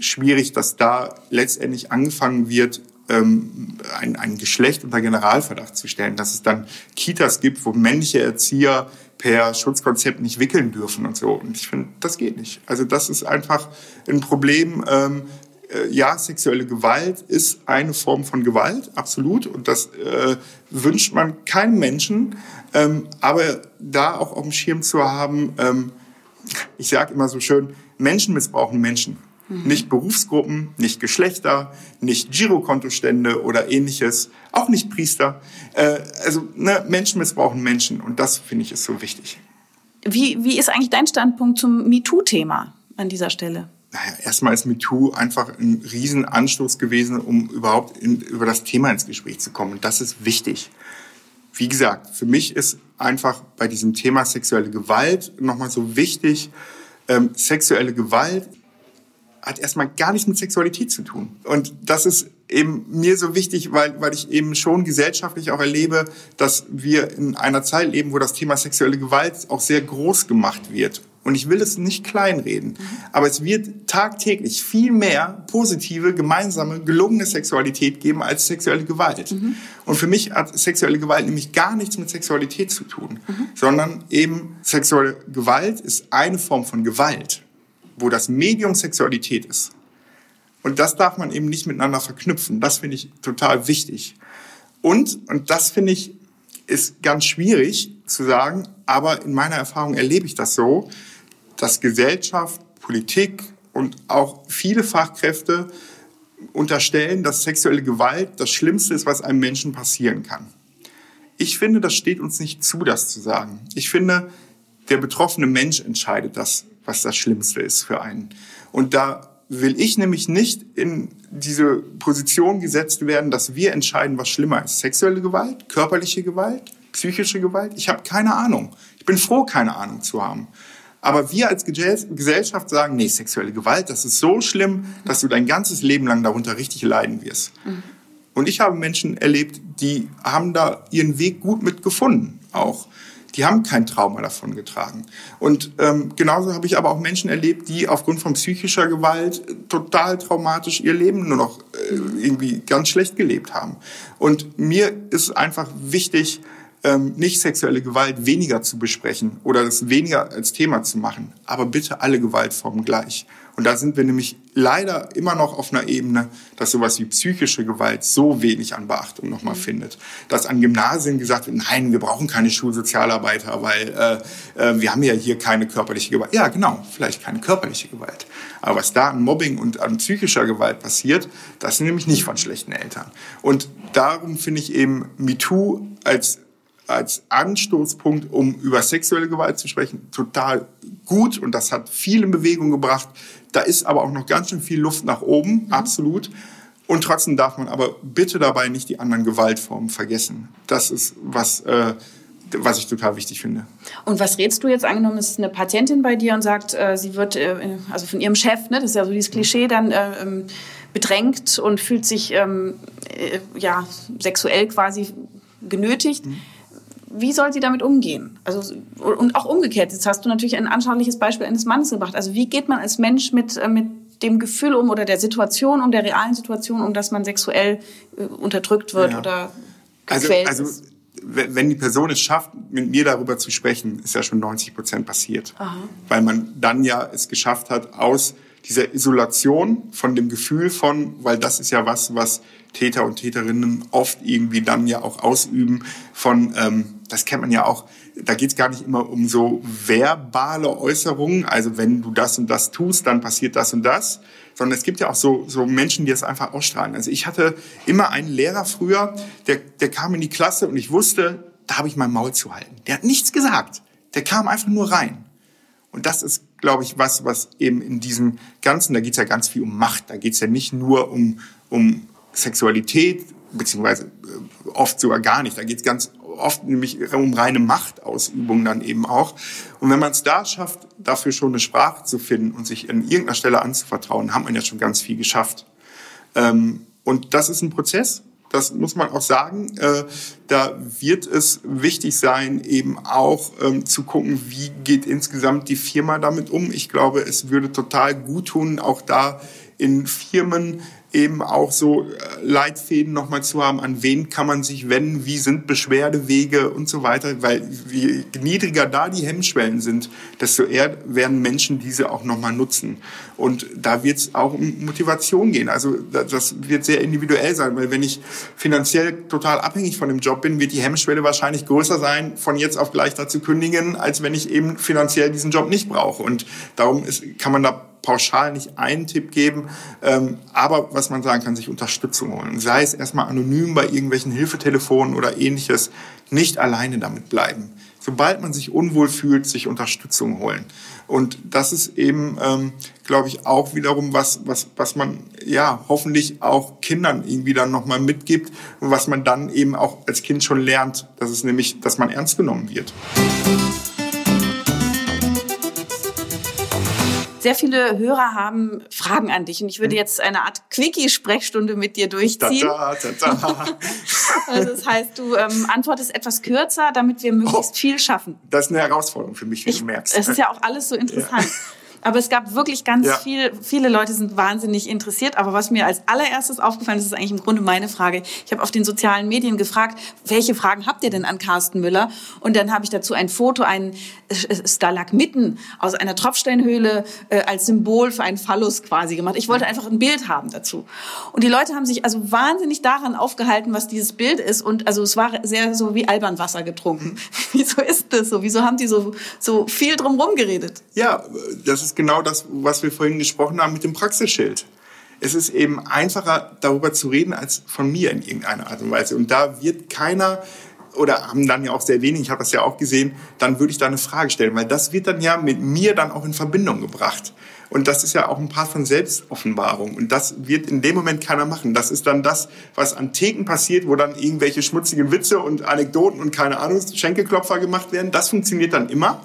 C: schwierig, dass da letztendlich angefangen wird, ähm, ein, ein Geschlecht unter Generalverdacht zu stellen, dass es dann Kitas gibt, wo männliche Erzieher per Schutzkonzept nicht wickeln dürfen und so. Und ich finde, das geht nicht. Also das ist einfach ein Problem, ähm, äh, ja, sexuelle Gewalt ist eine Form von Gewalt, absolut. Und das äh, wünscht man keinem Menschen. Ähm, aber da auch auf dem Schirm zu haben, ähm, ich sage immer so schön, Menschen missbrauchen Menschen. Mhm. Nicht Berufsgruppen, nicht Geschlechter, nicht Girokontostände oder ähnliches, auch nicht Priester. Äh, also ne, Menschen missbrauchen Menschen und das finde ich ist so wichtig.
B: Wie, wie ist eigentlich dein Standpunkt zum MeToo-Thema an dieser Stelle?
C: Naja, erstmal ist MeToo einfach ein Riesenanstoß gewesen, um überhaupt in, über das Thema ins Gespräch zu kommen. Und das ist wichtig. Wie gesagt, für mich ist einfach bei diesem Thema sexuelle Gewalt nochmal so wichtig, ähm, sexuelle Gewalt hat erstmal gar nichts mit Sexualität zu tun. Und das ist eben mir so wichtig, weil, weil ich eben schon gesellschaftlich auch erlebe, dass wir in einer Zeit leben, wo das Thema sexuelle Gewalt auch sehr groß gemacht wird. Und ich will es nicht kleinreden. Aber es wird tagtäglich viel mehr positive, gemeinsame, gelungene Sexualität geben als sexuelle Gewalt. Mhm. Und für mich hat sexuelle Gewalt nämlich gar nichts mit Sexualität zu tun, mhm. sondern eben sexuelle Gewalt ist eine Form von Gewalt, wo das Medium Sexualität ist. Und das darf man eben nicht miteinander verknüpfen. Das finde ich total wichtig. Und, und das finde ich, ist ganz schwierig zu sagen, aber in meiner Erfahrung erlebe ich das so, dass Gesellschaft, Politik und auch viele Fachkräfte unterstellen, dass sexuelle Gewalt das Schlimmste ist, was einem Menschen passieren kann. Ich finde, das steht uns nicht zu, das zu sagen. Ich finde, der betroffene Mensch entscheidet das, was das Schlimmste ist für einen. Und da will ich nämlich nicht in diese Position gesetzt werden, dass wir entscheiden, was schlimmer ist. Sexuelle Gewalt, körperliche Gewalt, psychische Gewalt. Ich habe keine Ahnung. Ich bin froh, keine Ahnung zu haben. Aber wir als Gesellschaft sagen, nee, sexuelle Gewalt, das ist so schlimm, dass du dein ganzes Leben lang darunter richtig leiden wirst. Mhm. Und ich habe Menschen erlebt, die haben da ihren Weg gut mitgefunden, auch. Die haben kein Trauma davon getragen. Und ähm, genauso habe ich aber auch Menschen erlebt, die aufgrund von psychischer Gewalt total traumatisch ihr Leben nur noch äh, irgendwie ganz schlecht gelebt haben. Und mir ist einfach wichtig, ähm, nicht sexuelle Gewalt weniger zu besprechen oder das weniger als Thema zu machen, aber bitte alle Gewaltformen gleich. Und da sind wir nämlich leider immer noch auf einer Ebene, dass sowas wie psychische Gewalt so wenig an Beachtung nochmal mhm. findet. Dass an Gymnasien gesagt wird, nein, wir brauchen keine Schulsozialarbeiter, weil äh, äh, wir haben ja hier keine körperliche Gewalt. Ja, genau, vielleicht keine körperliche Gewalt. Aber was da an Mobbing und an psychischer Gewalt passiert, das sind nämlich nicht von schlechten Eltern. Und darum finde ich eben MeToo als als Anstoßpunkt, um über sexuelle Gewalt zu sprechen, total gut und das hat viel in Bewegung gebracht. Da ist aber auch noch ganz schön viel Luft nach oben, mhm. absolut. Und trotzdem darf man aber bitte dabei nicht die anderen Gewaltformen vergessen. Das ist was, äh, was ich total wichtig finde.
B: Und was rätst du jetzt angenommen, ist eine Patientin bei dir und sagt, äh, sie wird äh, also von ihrem Chef, ne, das ist ja so dieses Klischee, dann äh, ähm, bedrängt und fühlt sich ähm, äh, ja sexuell quasi genötigt. Mhm wie soll sie damit umgehen? Also, und auch umgekehrt, jetzt hast du natürlich ein anschauliches Beispiel eines Mannes gebracht. Also wie geht man als Mensch mit, äh, mit dem Gefühl um oder der Situation, um der realen Situation, um dass man sexuell äh, unterdrückt wird ja. oder
C: also, gequält also, also, wenn die Person es schafft, mit mir darüber zu sprechen, ist ja schon 90 Prozent passiert. Aha. Weil man dann ja es geschafft hat, aus dieser Isolation von dem Gefühl von, weil das ist ja was, was Täter und Täterinnen oft irgendwie dann ja auch ausüben von, ähm, das kennt man ja auch, da geht es gar nicht immer um so verbale Äußerungen, also wenn du das und das tust, dann passiert das und das, sondern es gibt ja auch so, so Menschen, die das einfach ausstrahlen. Also ich hatte immer einen Lehrer früher, der, der kam in die Klasse und ich wusste, da habe ich mein Maul zu halten. Der hat nichts gesagt. Der kam einfach nur rein. Und das ist, glaube ich, was, was eben in diesem Ganzen, da geht es ja ganz viel um Macht. Da geht es ja nicht nur um, um Sexualität, beziehungsweise äh, oft sogar gar nicht. Da geht es ganz oft nämlich um reine Machtausübung dann eben auch. Und wenn man es da schafft, dafür schon eine Sprache zu finden und sich an irgendeiner Stelle anzuvertrauen, haben wir ja schon ganz viel geschafft. Ähm, und das ist ein Prozess, das muss man auch sagen. Äh, da wird es wichtig sein, eben auch ähm, zu gucken, wie geht insgesamt die Firma damit um. Ich glaube, es würde total gut tun, auch da in Firmen eben auch so äh, Leitfäden nochmal zu haben, an wen kann man sich wenden, wie sind Beschwerdewege und so weiter, weil je niedriger da die Hemmschwellen sind, desto eher werden Menschen diese auch nochmal nutzen. Und da wird es auch um Motivation gehen. Also das wird sehr individuell sein, weil wenn ich finanziell total abhängig von dem Job bin, wird die Hemmschwelle wahrscheinlich größer sein, von jetzt auf gleich dazu kündigen, als wenn ich eben finanziell diesen Job nicht brauche. Und darum ist, kann man da pauschal nicht einen Tipp geben, ähm, aber was man sagen kann, sich Unterstützung holen. Sei es erstmal anonym bei irgendwelchen Hilfetelefonen oder ähnliches, nicht alleine damit bleiben. Sobald man sich unwohl fühlt, sich Unterstützung holen. Und das ist eben, ähm, glaube ich, auch wiederum was, was, was man ja hoffentlich auch Kindern irgendwie dann nochmal mitgibt und was man dann eben auch als Kind schon lernt. Das ist nämlich, dass man ernst genommen wird.
B: Sehr viele Hörer haben Fragen an dich und ich würde hm. jetzt eine Art Quickie-Sprechstunde mit dir durchziehen. Ta -ta, ta also das heißt, du ähm, antwortest etwas kürzer, damit wir möglichst oh, viel schaffen.
C: Das ist eine Herausforderung für mich, wie ich, du merkst.
B: Es ist ja auch alles so interessant. Ja. Aber es gab wirklich ganz ja. viel, viele Leute sind wahnsinnig interessiert. Aber was mir als allererstes aufgefallen ist, ist eigentlich im Grunde meine Frage. Ich habe auf den sozialen Medien gefragt, welche Fragen habt ihr denn an Carsten Müller? Und dann habe ich dazu ein Foto, ein Stalagmiten aus einer Tropfsteinhöhle äh, als Symbol für einen Phallus quasi gemacht. Ich wollte einfach ein Bild haben dazu. Und die Leute haben sich also wahnsinnig daran aufgehalten, was dieses Bild ist. Und also es war sehr so wie Albernwasser getrunken. Wieso ist das so? Wieso haben die so, so viel drumherum geredet?
C: Ja, das ist ist genau das, was wir vorhin gesprochen haben mit dem Praxisschild. Es ist eben einfacher, darüber zu reden, als von mir in irgendeiner Art und Weise. Und da wird keiner oder haben dann ja auch sehr wenig, ich habe das ja auch gesehen, dann würde ich da eine Frage stellen, weil das wird dann ja mit mir dann auch in Verbindung gebracht. Und das ist ja auch ein Part von Selbstoffenbarung. Und das wird in dem Moment keiner machen. Das ist dann das, was an Theken passiert, wo dann irgendwelche schmutzigen Witze und Anekdoten und keine Ahnung, Schenkelklopfer gemacht werden. Das funktioniert dann immer.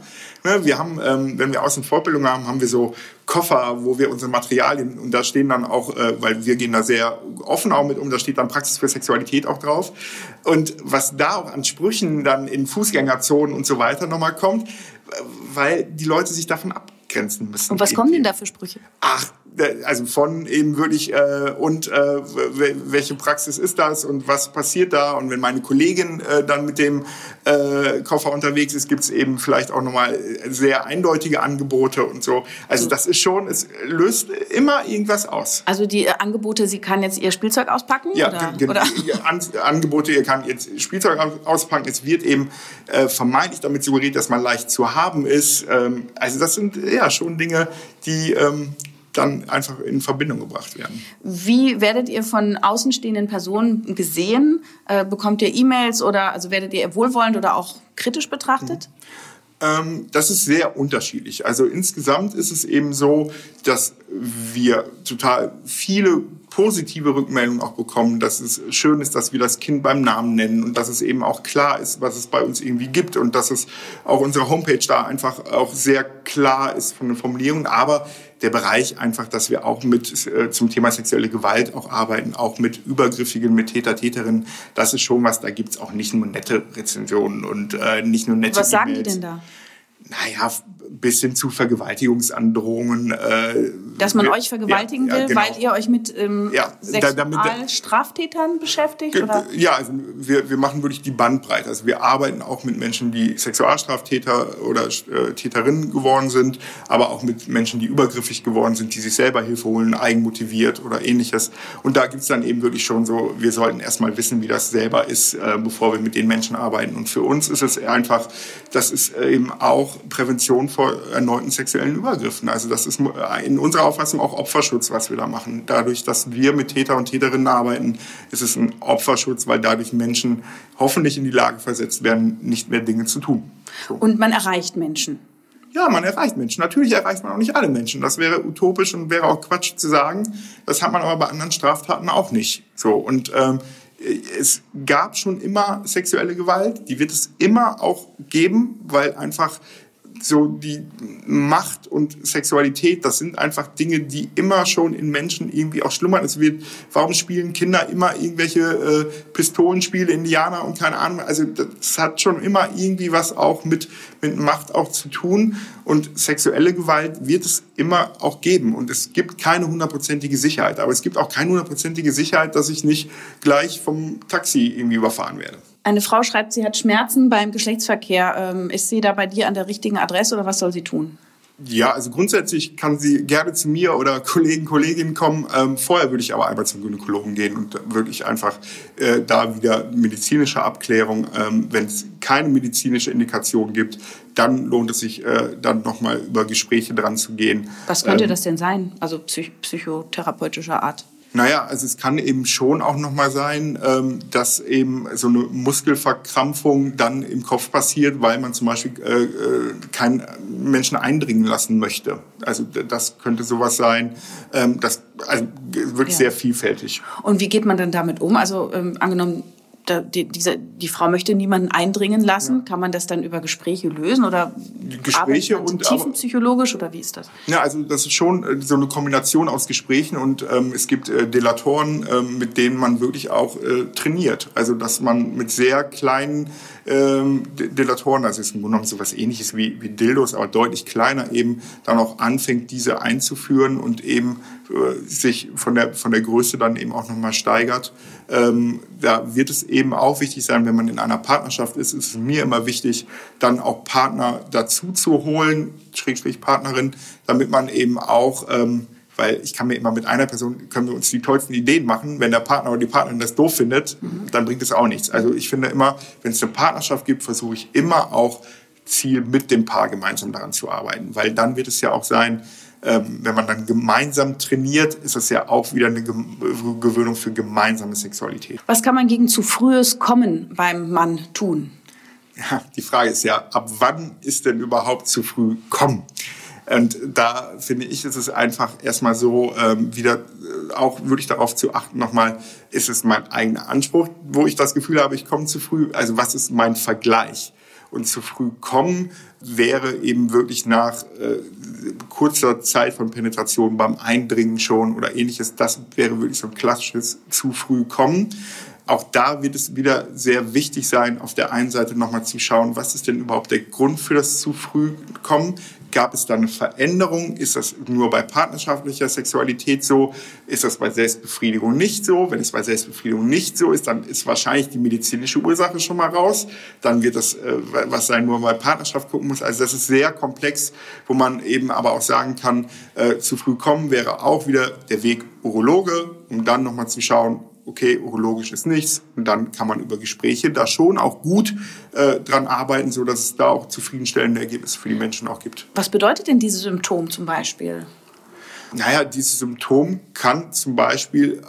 C: Ne, wir haben, ähm, wenn wir Außenfortbildung haben, haben wir so Koffer, wo wir unsere Materialien, und da stehen dann auch, äh, weil wir gehen da sehr offen auch mit um, da steht dann Praxis für Sexualität auch drauf. Und was da auch an Sprüchen dann in Fußgängerzonen und so weiter nochmal kommt, weil die Leute sich davon abgrenzen müssen.
B: Und was kommen denn da für Sprüche?
C: Ach, also von eben wirklich äh, und äh, welche Praxis ist das und was passiert da und wenn meine Kollegin äh, dann mit dem äh, Koffer unterwegs ist, gibt es eben vielleicht auch nochmal sehr eindeutige Angebote und so. Also das ist schon, es löst immer irgendwas aus.
B: Also die äh, Angebote, sie kann jetzt ihr Spielzeug auspacken?
C: Ja, oder? oder? An, Angebote, ihr kann jetzt Spielzeug auspacken. Es wird eben äh, vermeintlich damit suggeriert, dass man leicht zu haben ist. Ähm, also das sind ja schon Dinge, die ähm, dann einfach in Verbindung gebracht werden.
B: Wie werdet ihr von außenstehenden Personen gesehen? Äh, bekommt ihr E-Mails oder also werdet ihr wohlwollend oder auch kritisch betrachtet?
C: Mhm. Ähm, das ist sehr unterschiedlich. Also insgesamt ist es eben so, dass wir total viele positive Rückmeldungen auch bekommen, dass es schön ist, dass wir das Kind beim Namen nennen und dass es eben auch klar ist, was es bei uns irgendwie gibt und dass es auch unsere Homepage da einfach auch sehr klar ist von den Formulierungen. Aber der Bereich einfach, dass wir auch mit äh, zum Thema sexuelle Gewalt auch arbeiten, auch mit Übergriffigen, mit Täter, Täterinnen, das ist schon was, da gibt's auch nicht nur nette Rezensionen und äh, nicht nur nette
B: Was sagen die denn da?
C: Naja, bis hin zu Vergewaltigungsandrohungen. Äh,
B: Dass man euch vergewaltigen ja, will, ja, genau. weil ihr euch mit ähm,
C: ja,
B: Sexualstraftätern beschäftigt? Oder?
C: Ja, also wir, wir machen wirklich die Bandbreite. Also wir arbeiten auch mit Menschen, die Sexualstraftäter oder äh, Täterinnen geworden sind, aber auch mit Menschen, die übergriffig geworden sind, die sich selber Hilfe holen, eigenmotiviert oder ähnliches. Und da gibt's dann eben wirklich schon so, wir sollten erstmal wissen, wie das selber ist, äh, bevor wir mit den Menschen arbeiten. Und für uns ist es einfach, das ist eben auch Prävention vor erneuten sexuellen Übergriffen. Also das ist in unserer Auffassung auch Opferschutz, was wir da machen. Dadurch, dass wir mit Täter und Täterinnen arbeiten, ist es ein Opferschutz, weil dadurch Menschen hoffentlich in die Lage versetzt werden, nicht mehr Dinge zu tun.
B: So. Und man erreicht Menschen.
C: Ja, man erreicht Menschen. Natürlich erreicht man auch nicht alle Menschen. Das wäre utopisch und wäre auch Quatsch zu sagen. Das hat man aber bei anderen Straftaten auch nicht. So und ähm, es gab schon immer sexuelle Gewalt, die wird es immer auch geben, weil einfach so die Macht und Sexualität, das sind einfach Dinge, die immer schon in Menschen irgendwie auch schlummern. Es wird, warum spielen Kinder immer irgendwelche äh, Pistolenspiele, Indianer und keine Ahnung. Also das hat schon immer irgendwie was auch mit, mit Macht auch zu tun. Und sexuelle Gewalt wird es immer auch geben. Und es gibt keine hundertprozentige Sicherheit. Aber es gibt auch keine hundertprozentige Sicherheit, dass ich nicht gleich vom Taxi irgendwie überfahren werde.
B: Eine Frau schreibt, sie hat Schmerzen beim Geschlechtsverkehr. Ähm, ist sie da bei dir an der richtigen Adresse oder was soll sie tun?
C: Ja, also grundsätzlich kann sie gerne zu mir oder Kollegen, Kolleginnen kommen. Ähm, vorher würde ich aber einmal zum Gynäkologen gehen und wirklich einfach äh, da wieder medizinische Abklärung. Ähm, Wenn es keine medizinische Indikation gibt, dann lohnt es sich, äh, dann nochmal über Gespräche dran zu gehen.
B: Was könnte ähm, das denn sein? Also psych psychotherapeutischer Art?
C: Naja, also es kann eben schon auch nochmal sein, ähm, dass eben so eine Muskelverkrampfung dann im Kopf passiert, weil man zum Beispiel äh, äh, keinen Menschen eindringen lassen möchte. Also das könnte sowas sein. Ähm, das also wirklich ja. sehr vielfältig.
B: Und wie geht man dann damit um? Also ähm, angenommen, da, die, diese, die Frau möchte niemanden eindringen lassen. Ja. Kann man das dann über Gespräche lösen oder
C: Gespräche und
B: tiefenpsychologisch oder wie ist das?
C: Ja, also das ist schon äh, so eine Kombination aus Gesprächen und ähm, es gibt äh, Delatoren, ähm, mit denen man wirklich auch äh, trainiert. Also dass man mit sehr kleinen ähm, Delatoren, also ist im Grunde so was ähnliches wie, wie Dildos, aber deutlich kleiner eben, dann auch anfängt, diese einzuführen und eben äh, sich von der, von der Größe dann eben auch nochmal steigert. Ähm, da wird es eben auch wichtig sein, wenn man in einer Partnerschaft ist, ist es mir immer wichtig, dann auch Partner dazu zu holen, Schrägstrich Partnerin, damit man eben auch ähm, weil ich kann mir immer mit einer Person, können wir uns die tollsten Ideen machen. Wenn der Partner oder die Partnerin das doof findet, mhm. dann bringt es auch nichts. Also ich finde immer, wenn es eine Partnerschaft gibt, versuche ich immer auch Ziel mit dem Paar gemeinsam daran zu arbeiten. Weil dann wird es ja auch sein, ähm, wenn man dann gemeinsam trainiert, ist das ja auch wieder eine Gewöhnung für gemeinsame Sexualität.
B: Was kann man gegen zu frühes Kommen beim Mann tun?
C: Ja, die Frage ist ja, ab wann ist denn überhaupt zu früh kommen? Und da finde ich, ist es einfach erstmal so, ähm, wieder äh, auch wirklich darauf zu achten, nochmal, ist es mein eigener Anspruch, wo ich das Gefühl habe, ich komme zu früh? Also was ist mein Vergleich? Und zu früh kommen wäre eben wirklich nach äh, kurzer Zeit von Penetration beim Eindringen schon oder ähnliches. Das wäre wirklich so ein klassisches zu früh kommen. auch da wird es wieder sehr wichtig sein, auf der einen Seite nochmal zu schauen, was ist denn überhaupt der Grund für das zu früh kommen? Gab es da eine Veränderung? Ist das nur bei partnerschaftlicher Sexualität so? Ist das bei Selbstbefriedigung nicht so? Wenn es bei Selbstbefriedigung nicht so ist, dann ist wahrscheinlich die medizinische Ursache schon mal raus. Dann wird das äh, was sein, man bei Partnerschaft gucken muss. Also das ist sehr komplex, wo man eben aber auch sagen kann, äh, zu früh kommen wäre auch wieder der Weg Urologe, um dann nochmal zu schauen, okay, urologisch ist nichts. Und dann kann man über Gespräche da schon auch gut äh, dran arbeiten, so dass es da auch zufriedenstellende Ergebnisse für die Menschen auch gibt.
B: Was bedeutet denn dieses Symptom zum Beispiel?
C: Naja, dieses Symptom kann zum Beispiel,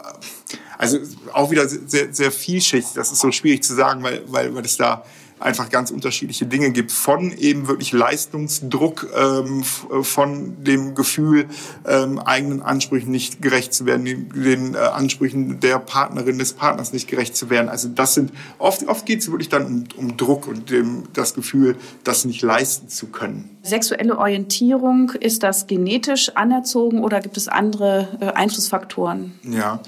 C: also auch wieder sehr, sehr vielschichtig, das ist so schwierig zu sagen, weil, weil, weil es da einfach ganz unterschiedliche Dinge gibt, von eben wirklich Leistungsdruck, ähm, äh, von dem Gefühl, ähm, eigenen Ansprüchen nicht gerecht zu werden, den, den äh, Ansprüchen der Partnerin, des Partners nicht gerecht zu werden. Also das sind, oft, oft geht es wirklich dann um, um Druck und dem, das Gefühl, das nicht leisten zu können.
B: Sexuelle Orientierung, ist das genetisch anerzogen oder gibt es andere äh, Einflussfaktoren?
C: Ja,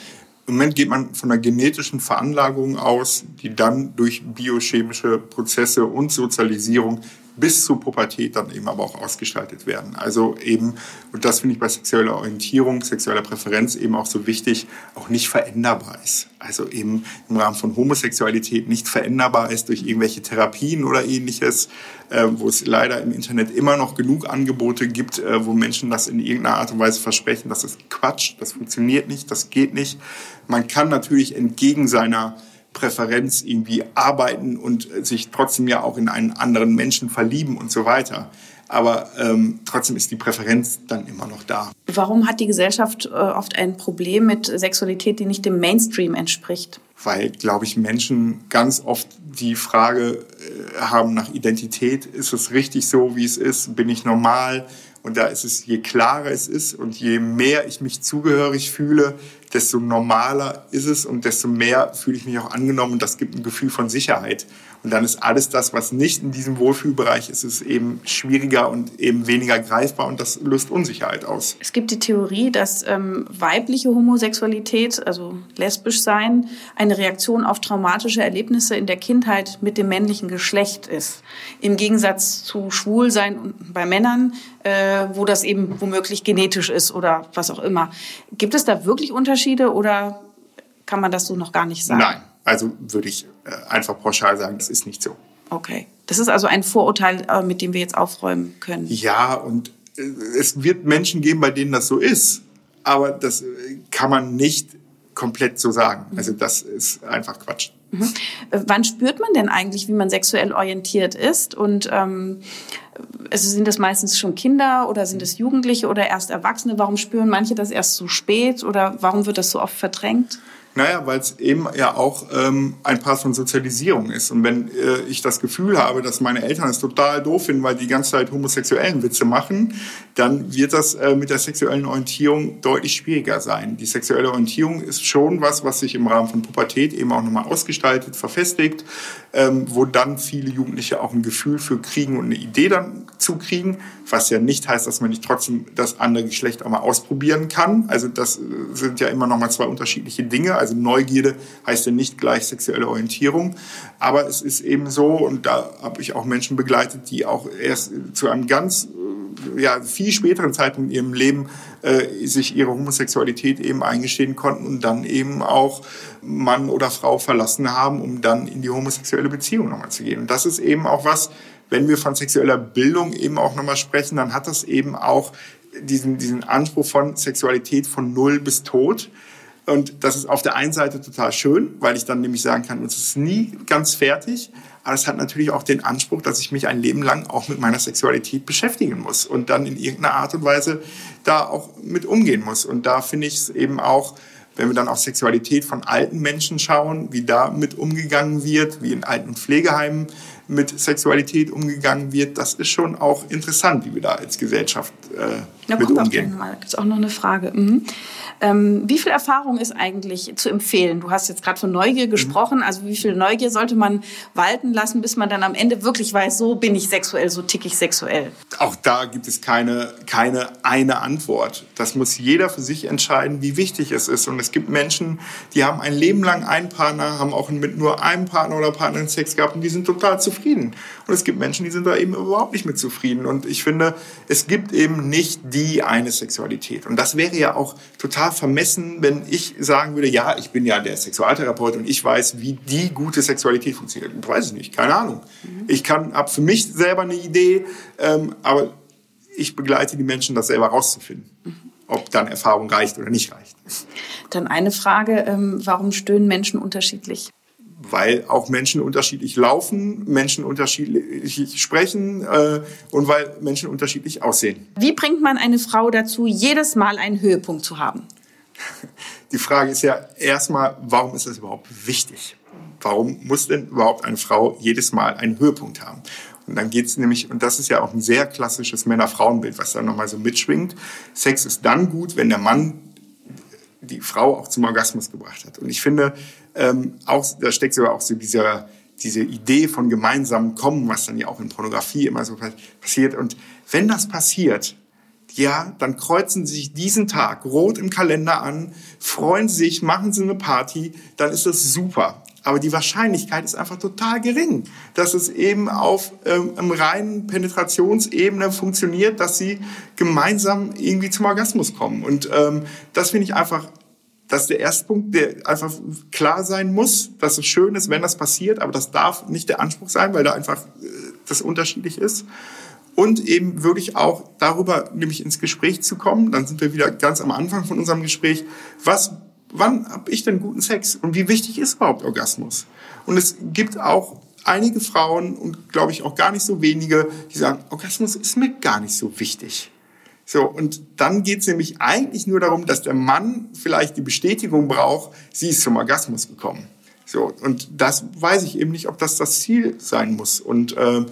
C: im Moment geht man von einer genetischen Veranlagung aus, die dann durch biochemische Prozesse und Sozialisierung bis zur Pubertät dann eben aber auch ausgestaltet werden. Also eben, und das finde ich bei sexueller Orientierung, sexueller Präferenz eben auch so wichtig, auch nicht veränderbar ist. Also eben im Rahmen von Homosexualität nicht veränderbar ist durch irgendwelche Therapien oder ähnliches, äh, wo es leider im Internet immer noch genug Angebote gibt, äh, wo Menschen das in irgendeiner Art und Weise versprechen. Das ist Quatsch, das funktioniert nicht, das geht nicht. Man kann natürlich entgegen seiner Präferenz irgendwie arbeiten und sich trotzdem ja auch in einen anderen Menschen verlieben und so weiter. Aber ähm, trotzdem ist die Präferenz dann immer noch da.
B: Warum hat die Gesellschaft äh, oft ein Problem mit Sexualität, die nicht dem Mainstream entspricht?
C: Weil, glaube ich, Menschen ganz oft die Frage äh, haben nach Identität. Ist es richtig so, wie es ist? Bin ich normal? Und da ist es, je klarer es ist und je mehr ich mich zugehörig fühle, desto normaler ist es und desto mehr fühle ich mich auch angenommen und das gibt ein Gefühl von Sicherheit. Und dann ist alles das, was nicht in diesem Wohlfühlbereich ist, ist eben schwieriger und eben weniger greifbar und das löst Unsicherheit aus.
B: Es gibt die Theorie, dass ähm, weibliche Homosexualität, also lesbisch sein, eine Reaktion auf traumatische Erlebnisse in der Kindheit mit dem männlichen Geschlecht ist. Im Gegensatz zu Schwulsein bei Männern, äh, wo das eben womöglich genetisch ist oder was auch immer. Gibt es da wirklich Unterschiede oder kann man das so noch gar nicht sagen?
C: Nein. Also würde ich äh, einfach pauschal sagen, das ist nicht so.
B: Okay. Das ist also ein Vorurteil, äh, mit dem wir jetzt aufräumen können.
C: Ja, und äh, es wird Menschen geben, bei denen das so ist. Aber das kann man nicht komplett so sagen. Also das ist einfach Quatsch.
B: Mhm. Wann spürt man denn eigentlich, wie man sexuell orientiert ist? Und ähm, also sind das meistens schon Kinder oder sind es Jugendliche oder erst Erwachsene? Warum spüren manche das erst so spät oder warum wird das so oft verdrängt?
C: Naja, weil es eben ja auch ähm, ein Part von Sozialisierung ist. Und wenn äh, ich das Gefühl habe, dass meine Eltern es total doof finden, weil die ganze Zeit homosexuellen Witze machen, dann wird das äh, mit der sexuellen Orientierung deutlich schwieriger sein. Die sexuelle Orientierung ist schon was, was sich im Rahmen von Pubertät eben auch nochmal ausgestaltet, verfestigt, ähm, wo dann viele Jugendliche auch ein Gefühl für kriegen und eine Idee dann zu kriegen, was ja nicht heißt, dass man nicht trotzdem das andere Geschlecht auch mal ausprobieren kann. Also das äh, sind ja immer nochmal zwei unterschiedliche Dinge. Also Neugierde heißt ja nicht gleich sexuelle Orientierung. Aber es ist eben so, und da habe ich auch Menschen begleitet, die auch erst zu einem ganz äh, ja, viel späteren Zeitpunkt in ihrem Leben äh, sich ihre Homosexualität eben eingestehen konnten und dann eben auch Mann oder Frau verlassen haben, um dann in die homosexuelle Beziehung nochmal zu gehen. Und das ist eben auch was, wenn wir von sexueller Bildung eben auch nochmal sprechen, dann hat das eben auch diesen, diesen Anspruch von Sexualität von Null bis Tod. Und das ist auf der einen Seite total schön, weil ich dann nämlich sagen kann, uns ist nie ganz fertig. Aber es hat natürlich auch den Anspruch, dass ich mich ein Leben lang auch mit meiner Sexualität beschäftigen muss und dann in irgendeiner Art und Weise da auch mit umgehen muss. Und da finde ich es eben auch, wenn wir dann auf Sexualität von alten Menschen schauen, wie da mit umgegangen wird, wie in Alten- und Pflegeheimen mit Sexualität umgegangen wird, das ist schon auch interessant, wie wir da als Gesellschaft äh, mit umgehen.
B: Da gibt es auch noch eine Frage. Mhm. Ähm, wie viel Erfahrung ist eigentlich zu empfehlen? Du hast jetzt gerade von Neugier gesprochen. Also wie viel Neugier sollte man walten lassen, bis man dann am Ende wirklich weiß, so bin ich sexuell, so tick ich sexuell?
C: Auch da gibt es keine, keine eine Antwort. Das muss jeder für sich entscheiden, wie wichtig es ist. Und es gibt Menschen, die haben ein Leben lang einen Partner, haben auch mit nur einem Partner oder Partnerin Sex gehabt und die sind total zufrieden. Und es gibt Menschen, die sind da eben überhaupt nicht mit zufrieden. Und ich finde, es gibt eben nicht die eine Sexualität. Und das wäre ja auch total vermessen, wenn ich sagen würde, ja, ich bin ja der Sexualtherapeut und ich weiß, wie die gute Sexualität funktioniert. Das weiß ich nicht, keine Ahnung. Mhm. Ich kann, habe für mich selber eine Idee, ähm, aber ich begleite die Menschen, das selber rauszufinden. Mhm. Ob dann Erfahrung reicht oder nicht reicht.
B: Dann eine Frage, ähm, warum stöhnen Menschen unterschiedlich?
C: Weil auch Menschen unterschiedlich laufen, Menschen unterschiedlich sprechen äh, und weil Menschen unterschiedlich aussehen.
B: Wie bringt man eine Frau dazu, jedes Mal einen Höhepunkt zu haben?
C: Die Frage ist ja erstmal, warum ist das überhaupt wichtig? Warum muss denn überhaupt eine Frau jedes Mal einen Höhepunkt haben? Und dann geht es nämlich, und das ist ja auch ein sehr klassisches Männer-Frauen-Bild, was da nochmal so mitschwingt. Sex ist dann gut, wenn der Mann die Frau auch zum Orgasmus gebracht hat. Und ich finde, ähm, auch, da steckt sogar auch so dieser, diese Idee von gemeinsamem Kommen, was dann ja auch in Pornografie immer so passiert. Und wenn das passiert, ja, dann kreuzen Sie sich diesen Tag rot im Kalender an, freuen Sie sich, machen Sie eine Party, dann ist das super. Aber die Wahrscheinlichkeit ist einfach total gering, dass es eben auf ähm, reinen Penetrationsebene funktioniert, dass sie gemeinsam irgendwie zum Orgasmus kommen. Und ähm, das finde ich einfach das ist der erste Punkt, der einfach klar sein muss, dass es schön ist, wenn das passiert, aber das darf nicht der Anspruch sein, weil da einfach äh, das unterschiedlich ist. Und eben wirklich auch darüber nämlich ins Gespräch zu kommen, dann sind wir wieder ganz am Anfang von unserem Gespräch, was, wann habe ich denn guten Sex und wie wichtig ist überhaupt Orgasmus? Und es gibt auch einige Frauen und glaube ich auch gar nicht so wenige, die sagen, Orgasmus ist mir gar nicht so wichtig. So, und dann geht es nämlich eigentlich nur darum, dass der Mann vielleicht die Bestätigung braucht, sie ist zum Orgasmus gekommen. So, und das weiß ich eben nicht, ob das das Ziel sein muss. Und äh,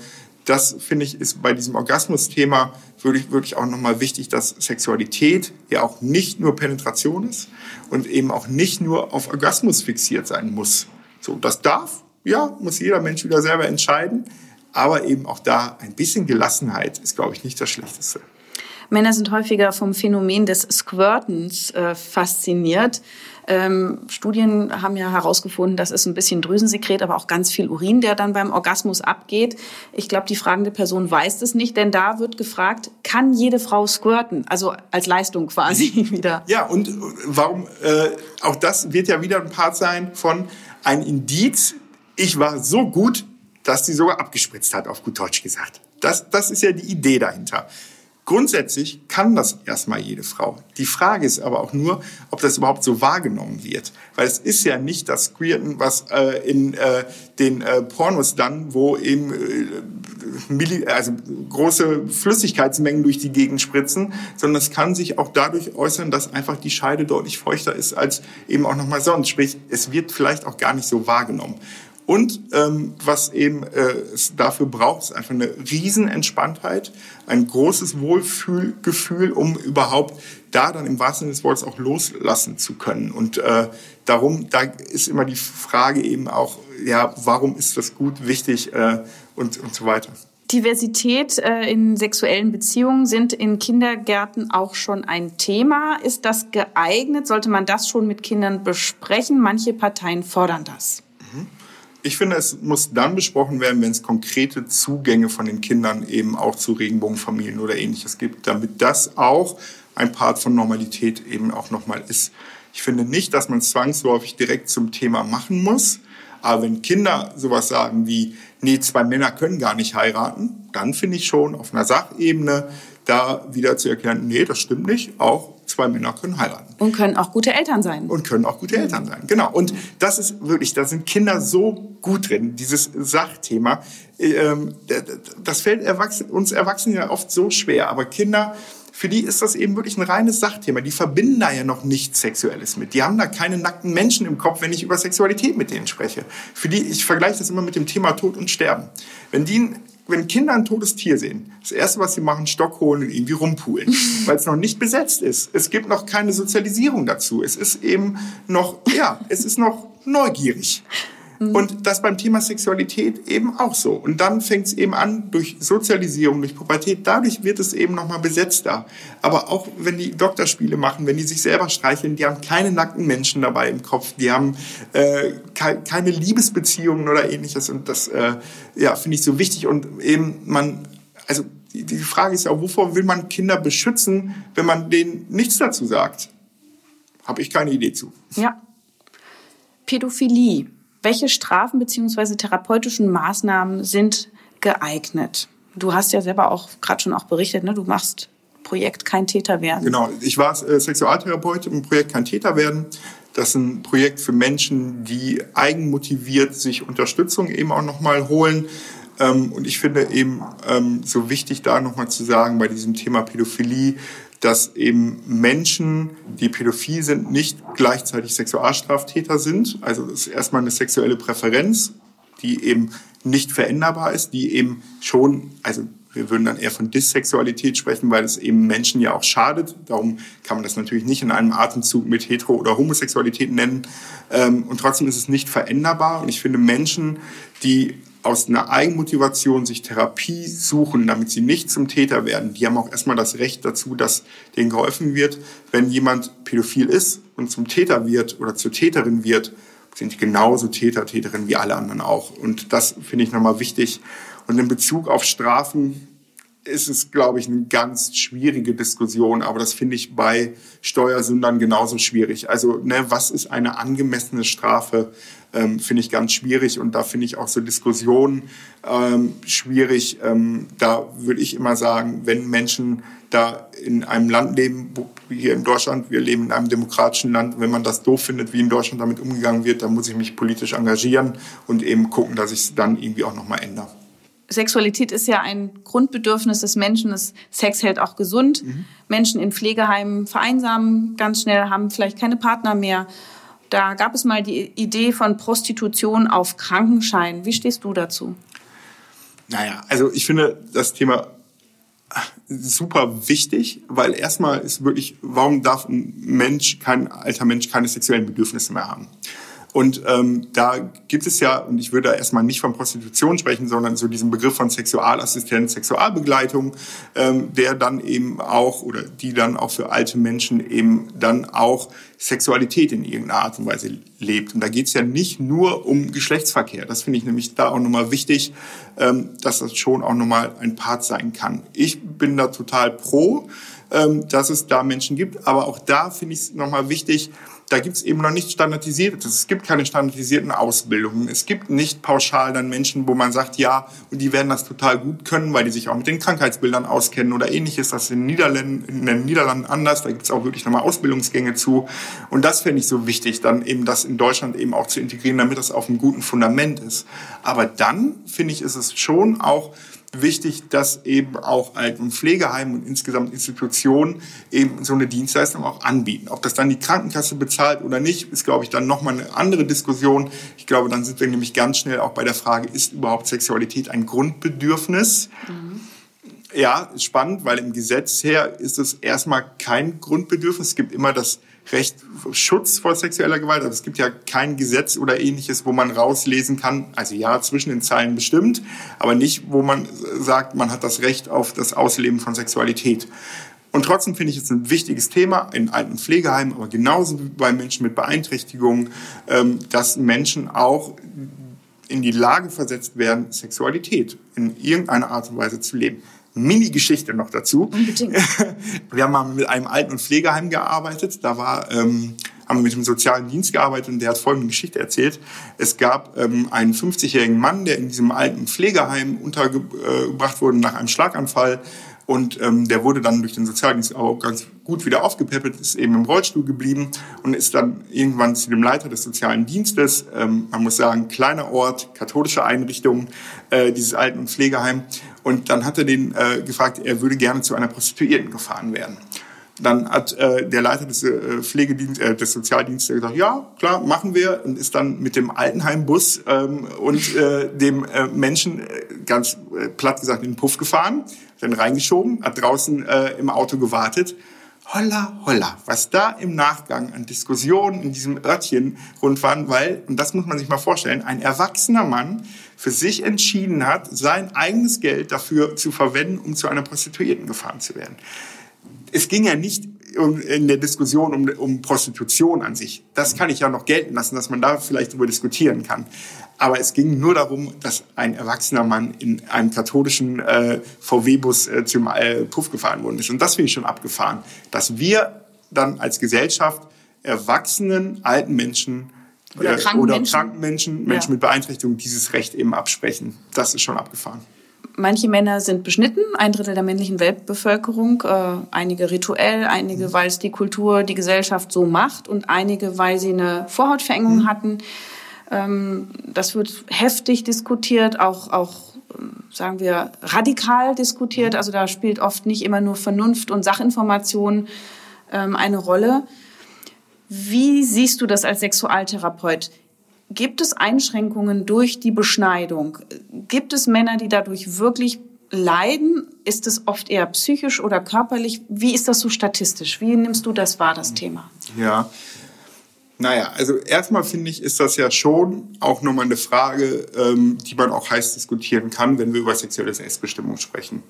C: das finde ich ist bei diesem Orgasmus-Thema wirklich, wirklich auch nochmal wichtig, dass Sexualität ja auch nicht nur Penetration ist und eben auch nicht nur auf Orgasmus fixiert sein muss. So, das darf, ja, muss jeder Mensch wieder selber entscheiden. Aber eben auch da ein bisschen Gelassenheit ist, glaube ich, nicht das Schlechteste.
B: Männer sind häufiger vom Phänomen des Squirtens äh, fasziniert. Ähm, Studien haben ja herausgefunden, das ist ein bisschen Drüsensekret, aber auch ganz viel Urin, der dann beim Orgasmus abgeht. Ich glaube, die fragende Person weiß es nicht, denn da wird gefragt, kann jede Frau squirten? Also als Leistung quasi wieder.
C: Ja, und warum, äh, auch das wird ja wieder ein Part sein von ein Indiz, ich war so gut, dass sie sogar abgespritzt hat, auf gut Deutsch gesagt. Das, das ist ja die Idee dahinter. Grundsätzlich kann das erstmal jede Frau. Die Frage ist aber auch nur, ob das überhaupt so wahrgenommen wird. Weil es ist ja nicht das Squirten, was äh, in äh, den äh, Pornos dann, wo eben äh, also große Flüssigkeitsmengen durch die Gegend spritzen, sondern es kann sich auch dadurch äußern, dass einfach die Scheide deutlich feuchter ist als eben auch nochmal sonst. Sprich, es wird vielleicht auch gar nicht so wahrgenommen. Und ähm, was eben äh, es dafür braucht, ist einfach eine Riesenentspanntheit, ein großes Wohlfühlgefühl, um überhaupt da dann im wahrsten Sinne des Wortes auch loslassen zu können. Und äh, darum, da ist immer die Frage eben auch, ja, warum ist das gut, wichtig äh, und, und so weiter.
B: Diversität äh, in sexuellen Beziehungen sind in Kindergärten auch schon ein Thema. Ist das geeignet? Sollte man das schon mit Kindern besprechen? Manche Parteien fordern das.
C: Ich finde, es muss dann besprochen werden, wenn es konkrete Zugänge von den Kindern eben auch zu Regenbogenfamilien oder ähnliches gibt, damit das auch ein Part von Normalität eben auch nochmal ist. Ich finde nicht, dass man zwangsläufig direkt zum Thema machen muss. Aber wenn Kinder sowas sagen wie, nee, zwei Männer können gar nicht heiraten, dann finde ich schon auf einer Sachebene da wieder zu erklären, nee, das stimmt nicht. Auch zwei Männer können heiraten.
B: Und können auch gute Eltern sein.
C: Und können auch gute Eltern sein, genau. Und das ist wirklich, da sind Kinder so gut drin, dieses Sachthema. Ähm, das fällt uns Erwachsenen ja oft so schwer, aber Kinder für die ist das eben wirklich ein reines Sachthema. Die verbinden da ja noch nichts Sexuelles mit. Die haben da keine nackten Menschen im Kopf, wenn ich über Sexualität mit denen spreche. Für die, ich vergleiche das immer mit dem Thema Tod und Sterben. Wenn die wenn Kinder ein totes Tier sehen, das erste, was sie machen, Stock holen und irgendwie rumpulen, weil es noch nicht besetzt ist. Es gibt noch keine Sozialisierung dazu. Es ist eben noch, ja, es ist noch neugierig. Mhm. Und das beim Thema Sexualität eben auch so. Und dann fängt es eben an durch Sozialisierung, durch Pubertät. Dadurch wird es eben nochmal besetzter. Aber auch wenn die Doktorspiele machen, wenn die sich selber streicheln, die haben keine nackten Menschen dabei im Kopf. Die haben äh, ke keine Liebesbeziehungen oder ähnliches. Und das äh, ja, finde ich so wichtig. Und eben man, also die Frage ist ja, wovor will man Kinder beschützen, wenn man denen nichts dazu sagt? Habe ich keine Idee zu.
B: Ja. Pädophilie welche Strafen bzw. therapeutischen Maßnahmen sind geeignet? Du hast ja selber auch gerade schon auch berichtet, ne? du machst Projekt Kein Täter werden.
C: Genau, ich war äh, Sexualtherapeut im Projekt Kein Täter werden. Das ist ein Projekt für Menschen, die eigenmotiviert sich Unterstützung eben auch nochmal holen. Ähm, und ich finde eben ähm, so wichtig da nochmal zu sagen bei diesem Thema Pädophilie, dass eben Menschen, die pädophil sind, nicht gleichzeitig Sexualstraftäter sind. Also das ist erstmal eine sexuelle Präferenz, die eben nicht veränderbar ist, die eben schon, also wir würden dann eher von Dissexualität sprechen, weil es eben Menschen ja auch schadet. Darum kann man das natürlich nicht in einem Atemzug mit Hetero- oder Homosexualität nennen. Ähm, und trotzdem ist es nicht veränderbar. Und ich finde Menschen, die aus einer Eigenmotivation sich Therapie suchen, damit sie nicht zum Täter werden, die haben auch erstmal das Recht dazu, dass denen geholfen wird. Wenn jemand pädophil ist und zum Täter wird oder zur Täterin wird, sind genauso Täter, Täterin wie alle anderen auch. Und das finde ich nochmal wichtig. Und in Bezug auf Strafen ist es, glaube ich, eine ganz schwierige Diskussion, aber das finde ich bei Steuersündern genauso schwierig. Also, ne, was ist eine angemessene Strafe? ähm, finde ich ganz schwierig und da finde ich auch so Diskussionen ähm, schwierig. Ähm, da würde ich immer sagen, wenn Menschen da in einem Land leben, wie hier in Deutschland, wir leben in einem demokratischen Land, wenn man das doof findet, wie in Deutschland damit umgegangen wird, dann muss ich mich politisch engagieren und eben gucken, dass ich es dann irgendwie auch nochmal ändere.
B: Sexualität ist ja ein Grundbedürfnis des Menschen. Sex hält auch gesund. Mhm. Menschen in Pflegeheimen vereinsamen ganz schnell, haben vielleicht keine Partner mehr. Da gab es mal die Idee von Prostitution auf Krankenschein. Wie stehst du dazu?
C: Naja, also ich finde das Thema super wichtig, weil erstmal ist wirklich, warum darf ein Mensch, kein alter Mensch, keine sexuellen Bedürfnisse mehr haben? Und ähm, da gibt es ja, und ich würde da erstmal nicht von Prostitution sprechen, sondern so diesen Begriff von Sexualassistenz, Sexualbegleitung, ähm, der dann eben auch oder die dann auch für alte Menschen eben dann auch Sexualität in irgendeiner Art und Weise lebt. Und da geht es ja nicht nur um Geschlechtsverkehr. Das finde ich nämlich da auch nochmal wichtig, ähm, dass das schon auch nochmal ein Part sein kann. Ich bin da total pro, ähm, dass es da Menschen gibt, aber auch da finde ich es nochmal wichtig, da gibt es eben noch nicht standardisiert. Es gibt keine standardisierten Ausbildungen. Es gibt nicht pauschal dann Menschen, wo man sagt, ja, und die werden das total gut können, weil die sich auch mit den Krankheitsbildern auskennen oder ähnliches. Das ist in, Niederlanden, in den Niederlanden anders. Da gibt es auch wirklich nochmal Ausbildungsgänge zu. Und das fände ich so wichtig, dann eben das in Deutschland eben auch zu integrieren, damit das auf einem guten Fundament ist. Aber dann, finde ich, ist es schon auch wichtig, dass eben auch Alten- und Pflegeheime und insgesamt Institutionen eben so eine Dienstleistung auch anbieten. Ob das dann die Krankenkasse bezahlt oder nicht, ist, glaube ich, dann nochmal eine andere Diskussion. Ich glaube, dann sind wir nämlich ganz schnell auch bei der Frage, ist überhaupt Sexualität ein Grundbedürfnis? Mhm. Ja, spannend, weil im Gesetz her ist es erstmal kein Grundbedürfnis. Es gibt immer das Recht Schutz vor sexueller Gewalt. Also es gibt ja kein Gesetz oder ähnliches, wo man rauslesen kann, also ja, zwischen den Zeilen bestimmt, aber nicht, wo man sagt, man hat das Recht auf das Ausleben von Sexualität. Und trotzdem finde ich es ein wichtiges Thema in alten Pflegeheimen, aber genauso wie bei Menschen mit Beeinträchtigungen, ähm, dass Menschen auch in die Lage versetzt werden, Sexualität in irgendeiner Art und Weise zu leben. Mini-Geschichte noch dazu. Unbedingt. Wir haben mal mit einem Alten- und Pflegeheim gearbeitet. Da war, ähm, haben wir mit dem sozialen Dienst gearbeitet und der hat folgende Geschichte erzählt. Es gab ähm, einen 50-jährigen Mann, der in diesem alten Pflegeheim untergebracht wurde nach einem Schlaganfall. Und ähm, der wurde dann durch den Sozialdienst auch ganz gut wieder aufgepäppelt, ist eben im Rollstuhl geblieben und ist dann irgendwann zu dem Leiter des sozialen Dienstes, ähm, man muss sagen, kleiner Ort, katholische Einrichtung, äh, dieses Alten- und Pflegeheim. Und dann hat er den äh, gefragt, er würde gerne zu einer Prostituierten gefahren werden. Dann hat äh, der Leiter des äh, Pflegedienst, äh, des Sozialdienstes gesagt, ja, klar, machen wir und ist dann mit dem Altenheimbus ähm, und äh, dem äh, Menschen äh, ganz äh, platt gesagt in den Puff gefahren, dann reingeschoben, hat draußen äh, im Auto gewartet holla, holla, was da im Nachgang an Diskussionen in diesem Örtchen rund waren, weil, und das muss man sich mal vorstellen, ein erwachsener Mann für sich entschieden hat, sein eigenes Geld dafür zu verwenden, um zu einer Prostituierten gefahren zu werden. Es ging ja nicht in der Diskussion um, um Prostitution an sich. Das kann ich ja noch gelten lassen, dass man da vielleicht darüber diskutieren kann. Aber es ging nur darum, dass ein erwachsener Mann in einem katholischen äh, VW-Bus äh, zum äh, Puff gefahren worden ist. Und das finde ich schon abgefahren, dass wir dann als Gesellschaft erwachsenen alten Menschen oder, kranken, oder Menschen. kranken Menschen, Menschen ja. mit Beeinträchtigung dieses Recht eben absprechen. Das ist schon abgefahren.
B: Manche Männer sind beschnitten, ein Drittel der männlichen Weltbevölkerung, äh, einige rituell, einige, weil es die Kultur, die Gesellschaft so macht und einige, weil sie eine Vorhautverengung mhm. hatten. Ähm, das wird heftig diskutiert, auch, auch sagen wir, radikal diskutiert. Also da spielt oft nicht immer nur Vernunft und Sachinformation ähm, eine Rolle. Wie siehst du das als Sexualtherapeut? Gibt es Einschränkungen durch die Beschneidung? Gibt es Männer, die dadurch wirklich leiden? Ist es oft eher psychisch oder körperlich? Wie ist das so statistisch? Wie nimmst du das wahr, das Thema?
C: Ja, naja, also erstmal finde ich, ist das ja schon auch nochmal eine Frage, ähm, die man auch heiß diskutieren kann, wenn wir über sexuelle Selbstbestimmung sprechen.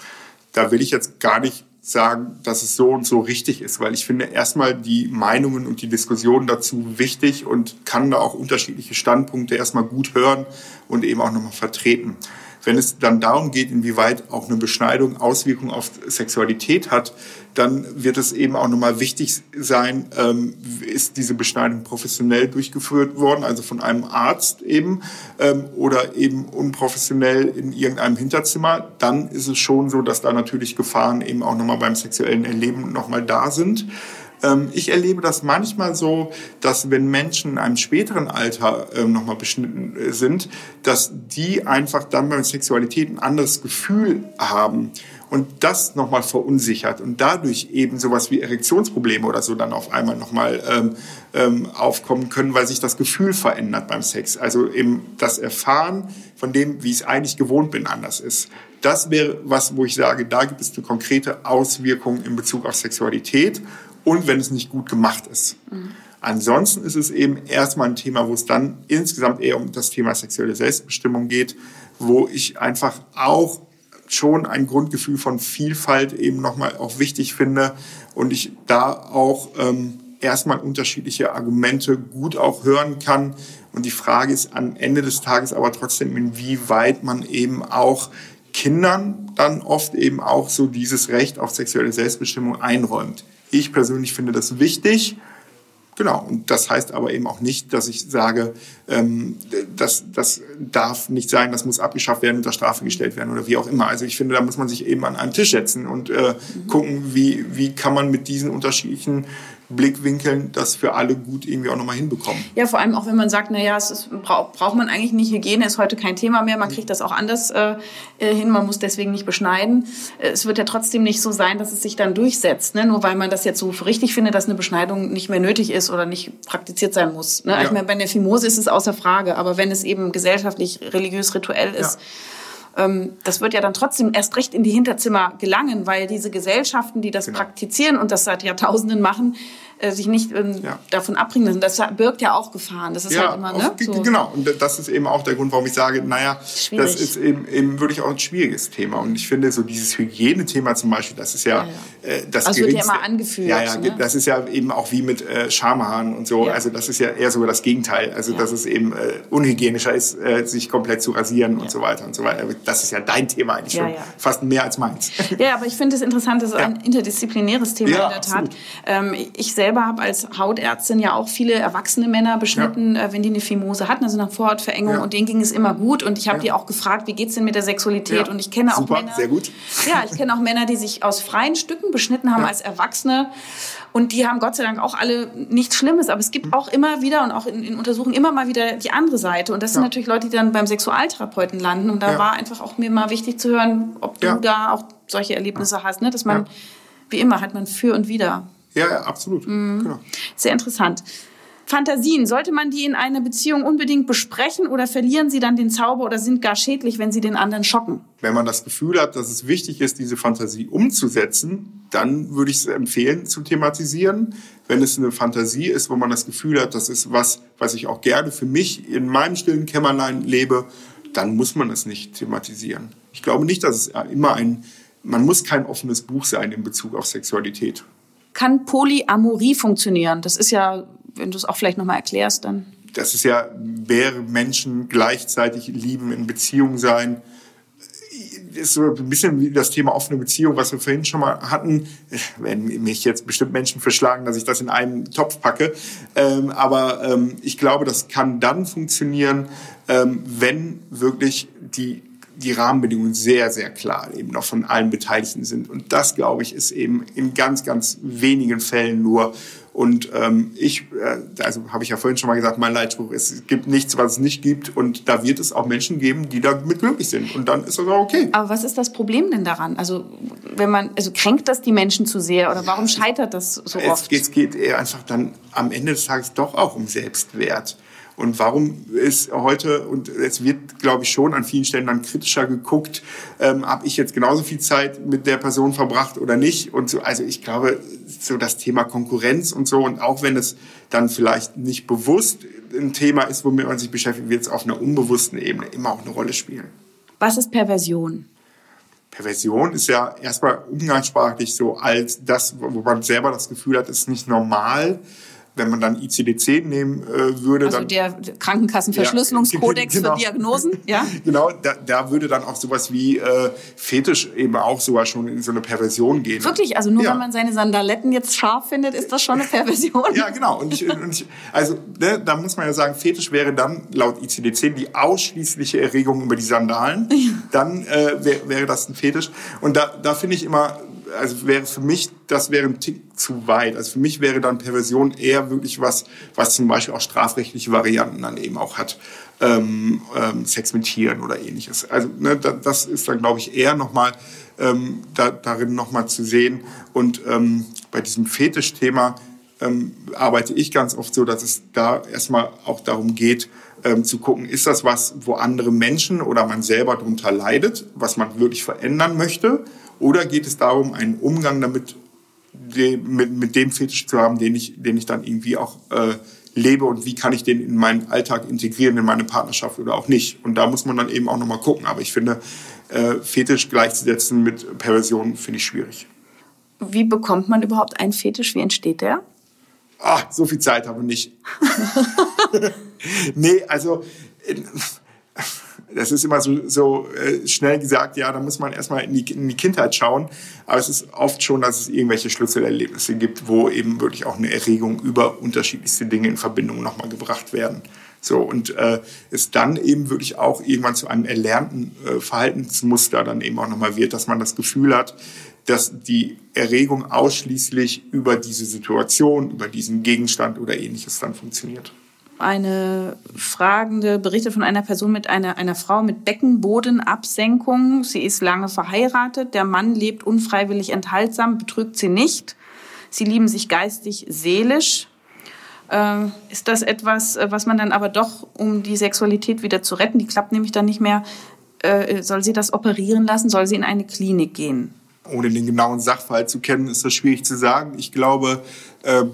C: Da will ich jetzt gar nicht sagen, dass es so und so richtig ist, weil ich finde erstmal die Meinungen und die Diskussionen dazu wichtig und kann da auch unterschiedliche Standpunkte erstmal gut hören und eben auch nochmal vertreten. Wenn es dann darum geht, inwieweit auch eine Beschneidung Auswirkungen auf Sexualität hat, dann wird es eben auch nochmal wichtig sein, ähm, ist diese Beschneidung professionell durchgeführt worden, also von einem Arzt eben, ähm, oder eben unprofessionell in irgendeinem Hinterzimmer. Dann ist es schon so, dass da natürlich Gefahren eben auch nochmal beim sexuellen Erleben nochmal da sind. Ähm, ich erlebe das manchmal so, dass wenn Menschen in einem späteren Alter ähm, nochmal beschnitten äh, sind, dass die einfach dann bei Sexualität ein anderes Gefühl haben und das nochmal verunsichert und dadurch eben sowas wie Erektionsprobleme oder so dann auf einmal nochmal ähm, ähm, aufkommen können, weil sich das Gefühl verändert beim Sex. Also eben das Erfahren von dem, wie ich es eigentlich gewohnt bin, anders ist. Das wäre was, wo ich sage, da gibt es eine konkrete Auswirkung in Bezug auf Sexualität und wenn es nicht gut gemacht ist. Mhm. Ansonsten ist es eben erstmal ein Thema, wo es dann insgesamt eher um das Thema sexuelle Selbstbestimmung geht, wo ich einfach auch schon ein Grundgefühl von Vielfalt eben nochmal auch wichtig finde und ich da auch ähm, erstmal unterschiedliche Argumente gut auch hören kann. Und die Frage ist am Ende des Tages aber trotzdem, inwieweit man eben auch Kindern dann oft eben auch so dieses Recht auf sexuelle Selbstbestimmung einräumt. Ich persönlich finde das wichtig. Genau, und das heißt aber eben auch nicht, dass ich sage, ähm, das, das darf nicht sein, das muss abgeschafft werden, unter Strafe gestellt werden oder wie auch immer. Also ich finde, da muss man sich eben an einen Tisch setzen und äh, gucken, wie, wie kann man mit diesen unterschiedlichen Blickwinkeln das für alle gut irgendwie auch nochmal hinbekommen.
B: Ja, vor allem auch wenn man sagt, naja, es ist, braucht, braucht man eigentlich nicht. Hygiene ist heute kein Thema mehr. Man kriegt das auch anders äh, äh, hin. Man muss deswegen nicht beschneiden. Äh, es wird ja trotzdem nicht so sein, dass es sich dann durchsetzt. Ne? Nur weil man das jetzt so für richtig findet, dass eine Beschneidung nicht mehr nötig ist oder nicht praktiziert sein muss. Ne? Ja. Ich meine, bei der Fimose ist es außer Frage. Aber wenn es eben gesellschaftlich, religiös, rituell ist, ja das wird ja dann trotzdem erst recht in die Hinterzimmer gelangen, weil diese Gesellschaften, die das genau. praktizieren und das seit Jahrtausenden machen, äh, sich nicht ähm, ja. davon abbringen lassen. Das birgt ja auch Gefahren. Das ist ja, halt immer, ne?
C: So. Genau. Und das ist eben auch der Grund, warum ich sage, naja, Schwierig. das ist eben, eben wirklich auch ein schwieriges Thema. Und ich finde, so dieses Hygienethema zum Beispiel, das ist ja, ja. Äh, das
B: also wird ja immer angeführt.
C: Ja, ja, ne? das ist ja eben auch wie mit äh, Schamhaaren und so. Also das ist ja eher sogar das Gegenteil. Also dass es eben äh, unhygienischer ist, äh, sich komplett zu rasieren und so weiter und so weiter. Das ist ja dein Thema eigentlich schon fast mehr als meins.
B: Ja, aber ich finde es interessant, das ist ein interdisziplinäres Thema in der Tat. Ähm, ich selber selber habe als Hautärztin ja auch viele erwachsene Männer beschnitten,
C: Ja.
B: äh, wenn die eine Phimose hatten, also nach Vorhautverengung.
C: Ja.
B: Und denen ging es immer gut. Und ich habe
C: Ja.
B: die auch gefragt, wie geht's denn mit der Sexualität? Und ich kenne auch
C: Super,
B: Männer.
C: sehr gut.
B: Ja, ich kenne auch Männer, die sich aus freien Stücken beschnitten haben als Erwachsene. Und die haben Gott sei Dank auch alle nichts Schlimmes. Aber es gibt auch immer wieder und auch in, in Untersuchungen immer mal wieder die andere Seite. Und das sind natürlich Leute, die dann beim Sexualtherapeuten landen. Und da war einfach auch mir mal wichtig zu hören, ob du da auch solche Erlebnisse hast. Ne? Dass man, wie immer, hat man für und wieder.
C: Ja, ja absolut.
B: Mhm.
C: Genau.
B: Sehr interessant. Fantasien, sollte man die in einer Beziehung unbedingt besprechen oder verlieren sie dann den Zauber oder sind gar schädlich, wenn sie den anderen schocken?
C: Wenn man das Gefühl hat, dass es wichtig ist, diese Fantasie umzusetzen, dann würde ich es empfehlen zu thematisieren. Wenn es eine Fantasie ist, wo man das Gefühl hat, das ist was, was ich auch gerne für mich in meinem stillen Kämmerlein lebe, dann muss man es nicht thematisieren. Ich glaube nicht, dass es immer ein, man muss kein offenes Buch sein in Bezug auf Sexualität.
B: Kann Polyamorie funktionieren? Das ist ja, wenn du es auch vielleicht nochmal erklärst, dann.
C: Das ist ja, wäre Menschen gleichzeitig lieben, in Beziehung sein, ist so ein bisschen wie das Thema offene Beziehung, was wir vorhin schon mal hatten. Werden mich jetzt bestimmt Menschen verschlagen, dass ich das in einen Topf packe. Ähm, aber ähm, ich glaube, das kann dann funktionieren, ähm, wenn wirklich die die Rahmenbedingungen sehr, sehr klar eben noch von allen Beteiligten sind. Und das, glaube ich, ist eben in ganz, ganz wenigen Fällen nur. Und ähm, ich, äh, also habe ich ja vorhin schon mal gesagt, mein Leitspruch ist, es gibt nichts, was es nicht gibt. Und da wird es auch Menschen geben, die damit glücklich sind. Und dann ist das auch okay.
B: Aber was ist das Problem denn daran? Also, wenn man, also kränkt das die Menschen zu sehr oder warum scheitert das so
C: Es,
B: oft?
C: es geht eher einfach dann am Ende des Tages doch auch um Selbstwert. Und warum ist heute, und es wird, glaube ich, schon an vielen Stellen dann kritischer geguckt, ähm, habe ich jetzt genauso viel Zeit mit der Person verbracht oder nicht? Und so, also ich glaube, so das Thema Konkurrenz und so, und auch wenn es dann vielleicht nicht bewusst ein Thema ist, womit man sich beschäftigt, wird es auf einer unbewussten Ebene immer auch eine Rolle spielen.
B: Was ist Perversion?
C: Perversion ist ja erstmal umgangssprachlich so als das, wo man selber das Gefühl hat, ist nicht normal. Wenn man dann ICD-10 nehmen äh, würde,
B: Also
C: dann
B: der Krankenkassenverschlüsselungskodex
C: Ja, genau.
B: für Diagnosen, ja?
C: genau, da, da würde dann auch sowas wie äh, Fetisch eben auch sogar schon in so eine Perversion gehen.
B: Wirklich, also nur
C: Ja.
B: wenn man seine Sandaletten jetzt scharf findet, ist das schon eine Perversion.
C: Ja, genau. Und ich, und ich, also ne, da muss man ja sagen, Fetisch wäre dann laut ICD-10 die ausschließliche Erregung über die Sandalen. Dann äh, wär, wäre das ein Fetisch. Und da, da finde ich immer, also wäre für mich, das wäre ein Tick zu weit. Also für mich wäre dann Perversion eher wirklich was, was zum Beispiel auch strafrechtliche Varianten dann eben auch hat. Ähm, ähm, Sex mit Tieren oder ähnliches. Also ne, da, das ist dann, glaube ich, eher nochmal ähm, da, darin nochmal zu sehen. Und ähm, bei diesem Fetischthema ähm, arbeite ich ganz oft so, dass es da erstmal auch darum geht, ähm, zu gucken, ist das was, wo andere Menschen oder man selber darunter leidet, was man wirklich verändern möchte? Oder geht es darum, einen Umgang damit, de, mit, mit dem Fetisch zu haben, den ich, den ich dann irgendwie auch äh, lebe und wie kann ich den in meinen Alltag integrieren, in meine Partnerschaft oder auch nicht? Und da muss man dann eben auch nochmal gucken. Aber ich finde, äh, Fetisch gleichzusetzen mit Perversion finde ich schwierig.
B: Wie bekommt man überhaupt einen Fetisch? Wie entsteht der?
C: Ah, so viel Zeit habe ich nicht. nee, also das ist immer so, so äh, schnell gesagt, ja, da muss man erstmal in die, in die Kindheit schauen. Aber es ist oft schon, dass es irgendwelche Schlüsselerlebnisse gibt, wo eben wirklich auch eine Erregung über unterschiedlichste Dinge in Verbindung nochmal gebracht werden. So, und äh, es dann eben wirklich auch irgendwann zu einem erlernten äh, Verhaltensmuster dann eben auch nochmal wird, dass man das Gefühl hat, dass die Erregung ausschließlich über diese Situation, über diesen Gegenstand oder ähnliches dann funktioniert.
B: Eine Fragende berichtet von einer Person mit einer, einer Frau mit Beckenbodenabsenkung. Sie ist lange verheiratet. Der Mann lebt unfreiwillig enthaltsam, betrügt sie nicht. Sie lieben sich geistig, seelisch. Äh, ist das etwas, äh, was man dann aber doch, um die Sexualität wieder zu retten, die klappt nämlich dann nicht mehr, äh, soll sie das operieren lassen? Soll sie in eine Klinik gehen?
C: ohne den genauen Sachverhalt zu kennen, ist das schwierig zu sagen. Ich glaube, ähm,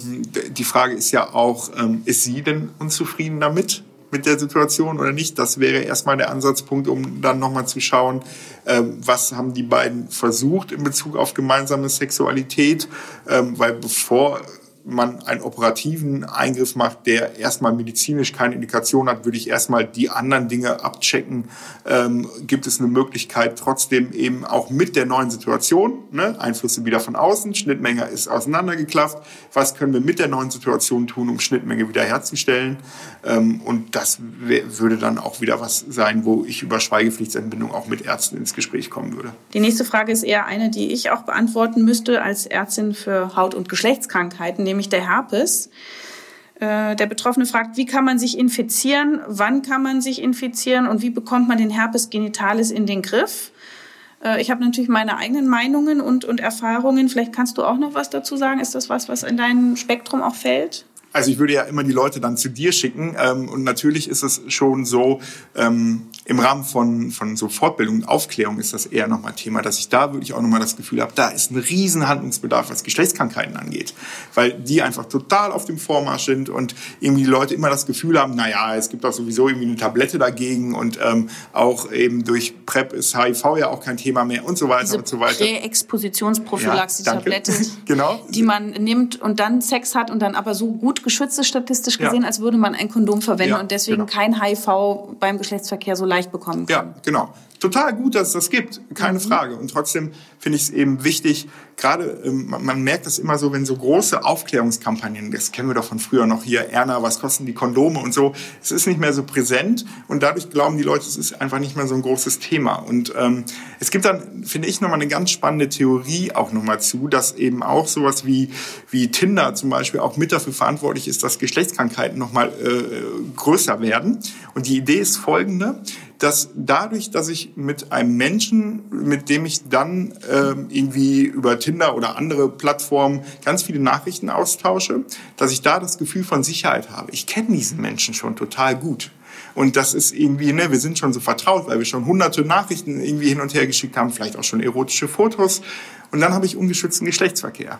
C: die Frage ist ja auch, ähm, ist sie denn unzufrieden damit? mit der Situation oder nicht. Das wäre erstmal der Ansatzpunkt, um dann nochmal zu schauen, ähm, was haben die beiden versucht in Bezug auf gemeinsame Sexualität. Ähm, weil bevor man einen operativen Eingriff macht, der erstmal medizinisch keine Indikation hat, würde ich erstmal die anderen Dinge abchecken. Ähm, gibt es eine Möglichkeit, trotzdem eben auch mit der neuen Situation, ne, Einflüsse wieder von außen, Schnittmenge ist auseinandergeklafft, was können wir mit der neuen Situation tun, um Schnittmenge wiederherzustellen? Ähm, und das würde dann auch wieder was sein, wo ich über Schweigepflichtsentbindung auch mit Ärzten ins Gespräch kommen würde.
B: Die nächste Frage ist eher eine, die ich auch beantworten müsste als Ärztin für Haut- und Geschlechtskrankheiten, nämlich der Herpes. Äh, der Betroffene fragt, wie kann man sich infizieren, wann kann man sich infizieren und wie bekommt man den Herpes genitalis in den Griff? Äh, ich habe natürlich meine eigenen Meinungen und, und Erfahrungen. Vielleicht kannst du auch noch was dazu sagen. Ist das was, was in dein Spektrum auch fällt?
C: Also ich würde ja immer die Leute dann zu dir schicken. Ähm, und natürlich ist es schon so, ähm, im Rahmen von, von so Fortbildung und Aufklärung ist das eher nochmal Thema, dass ich da wirklich auch nochmal das Gefühl habe, da ist ein riesen Handlungsbedarf, was Geschlechtskrankheiten angeht. Weil die einfach total auf dem Vormarsch sind und irgendwie die Leute immer das Gefühl haben, na ja, es gibt auch sowieso irgendwie eine Tablette dagegen und ähm, auch eben durch PrEP ist HIV ja auch kein Thema mehr und so weiter
B: Diese
C: und so weiter.
B: Präexpositionsprophylaxe,
C: Ja,
B: die Tablette,
C: genau.
B: die man nimmt und dann Sex hat und dann aber so gut geschützt ist statistisch
C: Ja.
B: gesehen, als würde man ein Kondom verwenden
C: Ja,
B: und deswegen
C: genau.
B: kein HIV beim Geschlechtsverkehr so leicht bekommen kann.
C: Ja, genau. Total gut, dass es das gibt, keine
B: Mhm.
C: Frage. Und trotzdem finde ich es eben wichtig, gerade ähm, man, man merkt das immer so, wenn so große Aufklärungskampagnen, das kennen wir doch von früher noch hier, Erna, was kosten die Kondome und so, es ist nicht mehr so präsent und dadurch glauben die Leute, es ist einfach nicht mehr so ein großes Thema. Und ähm, es gibt dann, finde ich, nochmal eine ganz spannende Theorie auch nochmal zu, dass eben auch sowas wie, wie Tinder zum Beispiel auch mit dafür verantwortlich ist, dass Geschlechtskrankheiten nochmal äh, größer werden. Und die Idee ist folgende, dass dadurch, dass ich mit einem Menschen, mit dem ich dann ähm, irgendwie über Tinder oder andere Plattformen ganz viele Nachrichten austausche, dass ich da das Gefühl von Sicherheit habe. Ich kenne diesen Menschen schon total gut. Und das ist irgendwie, ne, wir sind schon so vertraut, weil wir schon hunderte Nachrichten irgendwie hin und her geschickt haben, vielleicht auch schon erotische Fotos. Und dann habe ich ungeschützten Geschlechtsverkehr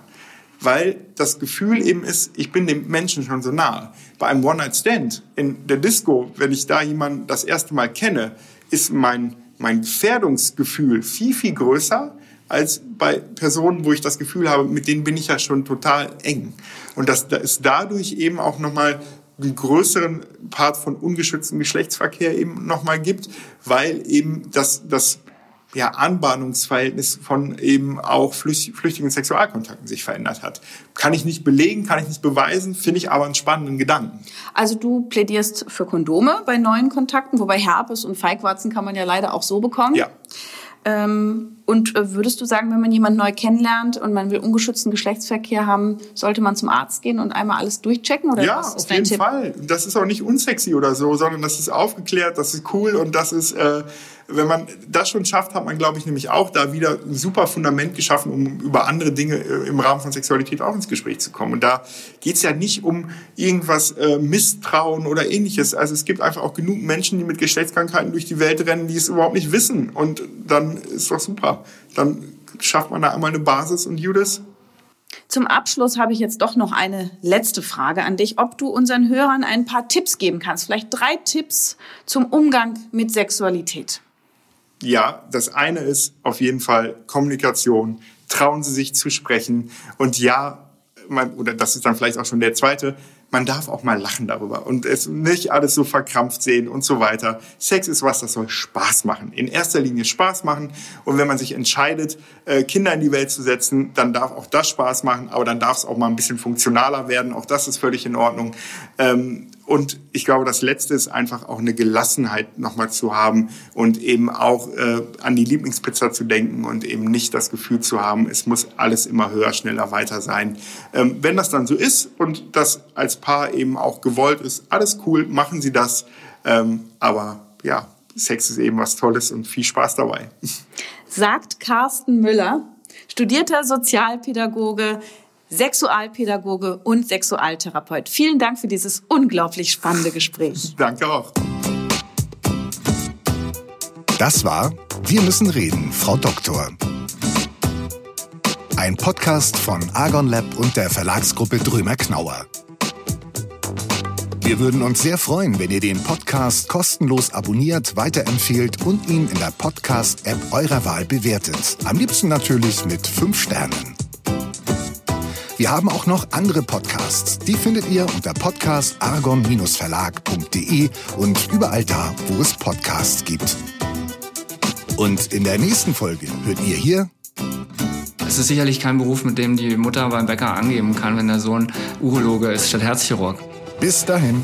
C: weil das Gefühl eben ist, ich bin dem Menschen schon so nahe. Bei einem One-Night-Stand in der Disco, wenn ich da jemanden das erste Mal kenne, ist mein, mein Gefährdungsgefühl viel, viel größer als bei Personen, wo ich das Gefühl habe, mit denen bin ich ja schon total eng. Und dass da es dadurch eben auch nochmal einen größeren Part von ungeschütztem Geschlechtsverkehr eben nochmal gibt, weil eben das, das ja, Anbahnungsverhältnis von eben auch flücht- flüchtigen Sexualkontakten sich verändert hat. Kann ich nicht belegen, kann ich nicht beweisen, finde ich aber einen spannenden Gedanken.
B: Also du plädierst für Kondome bei neuen Kontakten, wobei Herpes und Feigwarzen kann man ja leider auch so bekommen.
C: Ja.
B: Ähm, und äh, würdest du sagen, wenn man jemanden neu kennenlernt und man will ungeschützten Geschlechtsverkehr haben, sollte man zum Arzt gehen und einmal alles durchchecken? Oder
C: Ja, auf jeden
B: Tipp?
C: Fall. Das ist auch nicht unsexy oder so, sondern das ist aufgeklärt, das ist cool und das ist, äh, wenn man das schon schafft, hat man, glaube ich, nämlich auch da wieder ein super Fundament geschaffen, um über andere Dinge äh, im Rahmen von Sexualität auch ins Gespräch zu kommen. Und da geht's ja nicht um irgendwas äh, Misstrauen oder ähnliches. Also es gibt einfach auch genug Menschen, die mit Geschlechtskrankheiten durch die Welt rennen, die es überhaupt nicht wissen. Und dann ist doch super. Dann schafft man da einmal eine Basis und Judas.
B: Zum Abschluss habe ich jetzt doch noch eine letzte Frage an dich, ob du unseren Hörern ein paar Tipps geben kannst. Vielleicht drei Tipps zum Umgang mit Sexualität.
C: Ja, das eine ist auf jeden Fall Kommunikation. Trauen Sie sich zu sprechen. Und ja, man, oder das ist dann vielleicht auch schon der zweite, man darf auch mal lachen darüber und es nicht alles so verkrampft sehen und so weiter. Sex ist was, das soll Spaß machen. In erster Linie Spaß machen. Und wenn man sich entscheidet, äh, Kinder in die Welt zu setzen, dann darf auch das Spaß machen, aber dann darf es auch mal ein bisschen funktionaler werden. Auch das ist völlig in Ordnung. Und ich glaube, das Letzte ist einfach auch eine Gelassenheit nochmal zu haben und eben auch äh, an die Lieblingspizza zu denken und eben nicht das Gefühl zu haben, es muss alles immer höher, schneller, weiter sein. Ähm, wenn das dann so ist und das als Paar eben auch gewollt ist, alles cool, machen Sie das. Ähm, aber ja, Sex ist eben was Tolles und viel Spaß dabei.
B: Sagt Carsten Müller, studierter Sozialpädagoge, Sexualpädagoge und Sexualtherapeut. Vielen Dank für dieses unglaublich spannende Gespräch.
C: Danke auch.
A: Das war Wir müssen reden, Frau Doktor. Ein Podcast von Argon Lab und der Verlagsgruppe Drömer Knauer. Wir würden uns sehr freuen, wenn ihr den Podcast kostenlos abonniert, weiterempfehlt und ihn in der Podcast-App eurer Wahl bewertet. Am liebsten natürlich mit 5 Sternen. Wir haben auch noch andere Podcasts. Die findet ihr unter podcastargon-verlag.de und überall da, wo es Podcasts gibt. Und in der nächsten Folge hört ihr hier
D: es ist sicherlich kein Beruf, mit dem die Mutter beim Bäcker angeben kann, wenn der Sohn Urologe ist statt Herzchirurg.
A: Bis dahin.